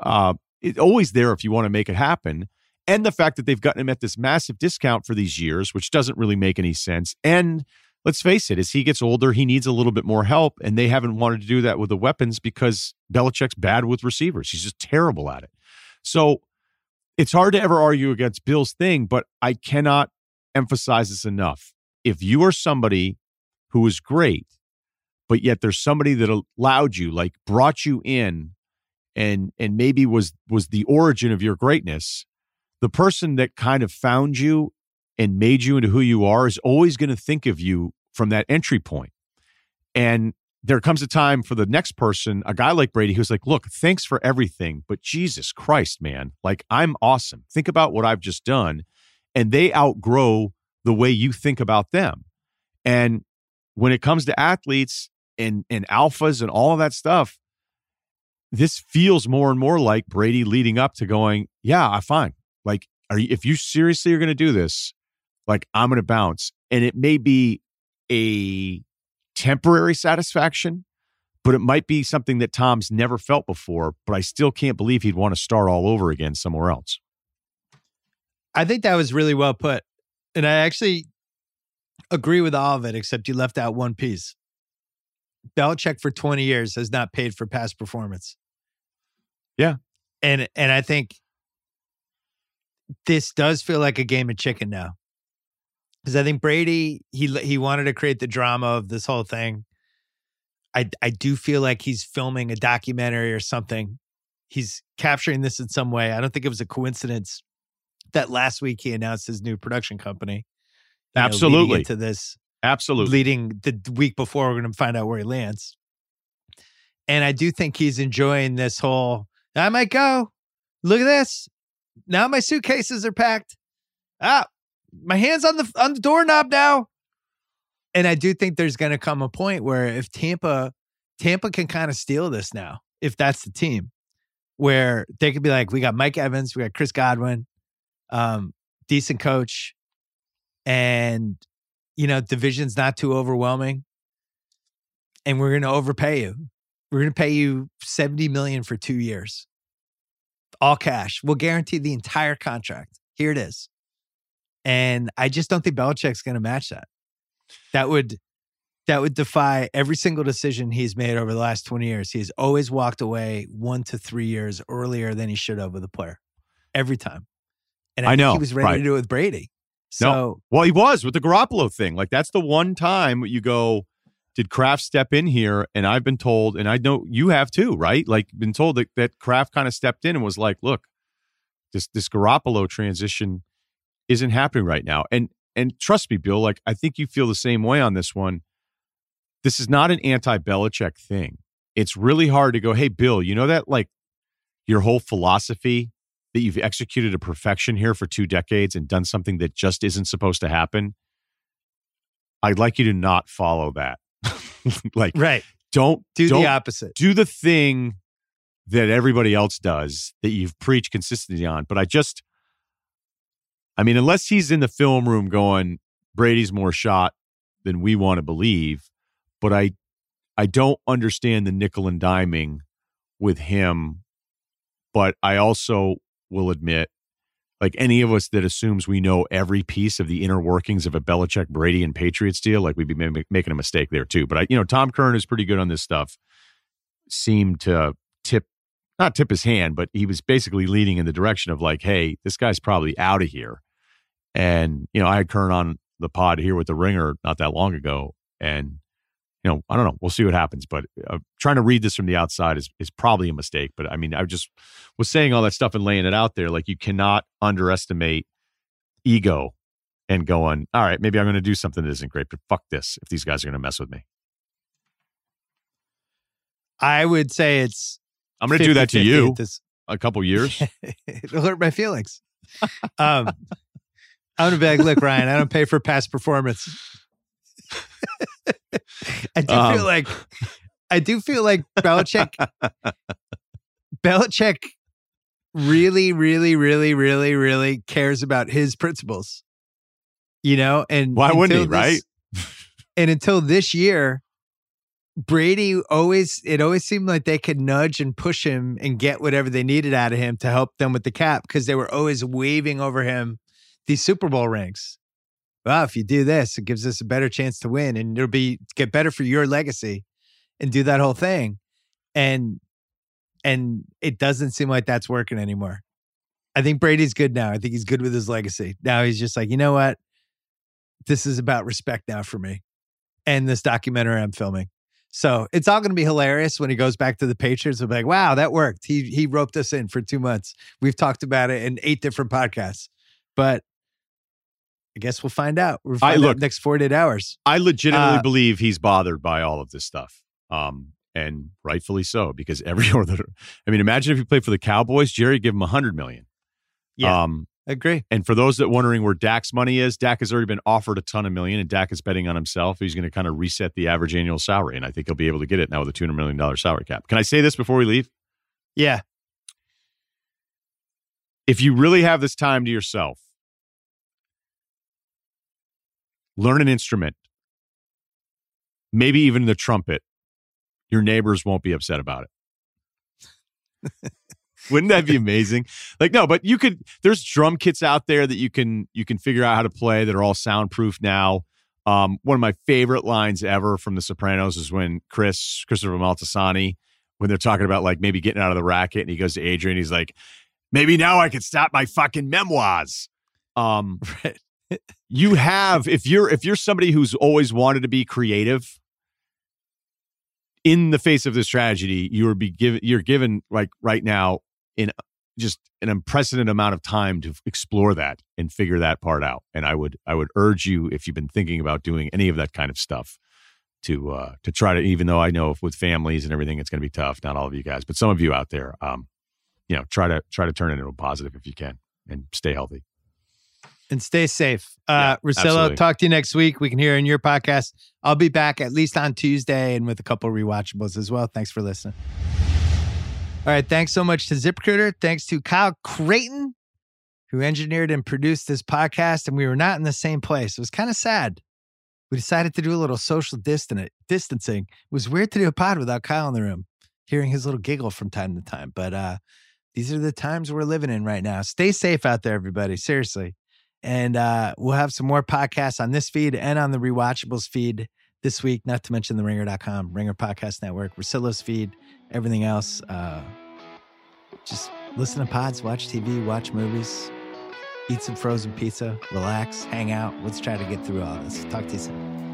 uh it's always there if you want to make it happen and the fact that they've gotten him at this massive discount for these years which doesn't really make any sense and let's face it as he gets older he needs a little bit more help and they haven't wanted to do that with the weapons because Belichick's bad with receivers he's just terrible at it so it's hard to ever argue against Bill's thing but I cannot emphasize this enough. If you are somebody who is great, but yet there's somebody that allowed you, like brought you in and and maybe was was the origin of your greatness, the person that kind of found you and made you into who you are is always going to think of you from that entry point. And there comes a time for the next person, a guy like Brady, who's like, look, thanks for everything, but Jesus Christ, man, like I'm awesome. Think about what I've just done and they outgrow the way you think about them. And when it comes to athletes and and alphas and all of that stuff, this feels more and more like Brady leading up to going, yeah, I'm fine. Like, are you, if you seriously are going to do this, like I'm going to bounce, and it may be a temporary satisfaction, but it might be something that Tom's never felt before. But I still can't believe he'd want to start all over again somewhere else. I think that was really well put. And I actually agree with all of it, except you left out one piece. Belichick for 20 years has not paid for past performance. Yeah. And and I think this does feel like a game of chicken now. Because I think Brady, he he wanted to create the drama of this whole thing. I I do feel like he's filming a documentary or something. He's capturing this in some way. I don't think it was a coincidence that last week he announced his new production company. you know, Absolutely. into this Absolutely. leading the week before we're going to find out where he lands. And I do think he's enjoying this whole I might go. Look at this. Now my suitcases are packed. Ah, my hands on the on the doorknob now. And I do think there's going to come a point where if Tampa Tampa can kind of steal this now, if that's the team, where they could be like, we got Mike Evans, we got Chris Godwin, um, decent coach, and you know, division's not too overwhelming. And we're going to overpay you. We're going to pay you 70 million for 2 years. All cash. We'll guarantee the entire contract. Here it is. And I just don't think Belichick's going to match that. That would that would defy every single decision he's made over the last 20 years. He's always walked away 1 to 3 years earlier than he should have with a player. Every time. And I think know, he was ready right. to do it with Brady. So Well, he was with the Garoppolo thing. Like that's the one time you go, did Kraft step in here? And I've been told, and I know you have too, right? Like been told that, that Kraft kind of stepped in and was like, look, this this Garoppolo transition isn't happening right now. And and trust me, Bill, like I think you feel the same way on this one. This is not an anti-Belichick thing. It's really hard to go, hey, Bill, you know that like your whole philosophy that you've executed to perfection here for two decades and done something that just isn't supposed to happen. I'd like you to not follow that. like, right. don't Do don't the opposite. do the thing that everybody else does that you've preached consistency on. But I just, I mean, unless he's in the film room going, Brady's more shot than we want to believe, but I, I don't understand the nickel and diming with him. But I also will admit, like any of us that assumes we know every piece of the inner workings of a Belichick, Brady, and Patriots deal, like we'd be ma- making a mistake there too. But I, you know, Tom Curran is pretty good on this stuff. Seemed to tip, not tip his hand, but he was basically leading in the direction of like, hey, this guy's probably out of here. And you know, I had Curran on the pod here with the Ringer not that long ago, and you know, I don't know. We'll see what happens. But uh, trying to read this from the outside is is probably a mistake. But I mean, I just was saying all that stuff and laying it out there. Like you cannot underestimate ego and going, all right, maybe I'm going to do something that isn't great, but fuck this if these guys are going to mess with me. I would say it's I'm going to do that to you This, a couple years. it'll hurt my feelings. Um, I'm gonna be like, look, Ryan, I don't pay for past performance. I do Um. feel like, I do feel like Belichick, Belichick, really, really, really, really, really cares about his principles. You know, and Why wouldn't he, this- right? and until this year, Brady always it always seemed like they could nudge and push him and get whatever they needed out of him to help them with the cap because they were always waving over him these Super Bowl rings. Well, if you do this, it gives us a better chance to win and it'll be get better for your legacy and do that whole thing. And and it doesn't seem like that's working anymore. I think Brady's good now. I think he's good with his legacy. Now he's just like, you know what? This is about respect now for me and this documentary I'm filming. So it's all going to be hilarious when he goes back to the Patriots. We'll be like, wow, that worked. He he roped us in for two months. We've talked about it in eight different podcasts. But I guess we'll find out. We'll find look- out next 48 hours. I legitimately Uh, believe he's bothered by all of this stuff. Um, and rightfully so, because every other, I mean, imagine if you played for the Cowboys, Jerry give him a hundred million. Yeah. Um, Agree. And for those that wondering where Dak's money is, Dak has already been offered a ton of million, and Dak is betting on himself. He's going to kind of reset the average annual salary, and I think he'll be able to get it now with a two hundred million dollar salary cap. Can I say this before we leave? Yeah. If you really have this time to yourself, learn an instrument, maybe even the trumpet, your neighbors won't be upset about it. Wouldn't that be amazing? Like no, but you could there's drum kits out there that you can you can figure out how to play that are all soundproof now. Um, one of my favorite lines ever from The Sopranos is when Chris Christopher Moltisanti, when they're talking about like maybe getting out of the racket, and he goes to Adrian, he's like, maybe now I could stop my fucking memoirs. Um, you have if you're if you're somebody who's always wanted to be creative, in the face of this tragedy, you are be given you're given like right now in just an unprecedented amount of time to explore that and figure that part out. And I would I would urge you if you've been thinking about doing any of that kind of stuff to uh to try to even though I know with families and everything it's going to be tough, not all of you guys, but some of you out there um you know, try to try to turn it into a positive if you can and stay healthy. And stay safe. Uh yeah, Russillo, talk to you next week. We can hear in your podcast. I'll be back at least on Tuesday and with a couple rewatchables as well. Thanks for listening. All right. Thanks so much to ZipRecruiter. Thanks to Kyle Crichton, who engineered and produced this podcast. And we were not in the same place. It was kind of sad. We decided to do a little social distancing. It was weird to do a pod without Kyle in the room, hearing his little giggle from time to time. But uh, these are the times we're living in right now. Stay safe out there, everybody. Seriously. And uh, we'll have some more podcasts on this feed and on the Rewatchables feed this week, not to mention the ringer.com, Ringer Podcast Network, Russillo's feed, everything else. Uh, just listen to pods, watch TV, watch movies, eat some frozen pizza, relax, hang out. Let's try to get through all this. Talk to you soon.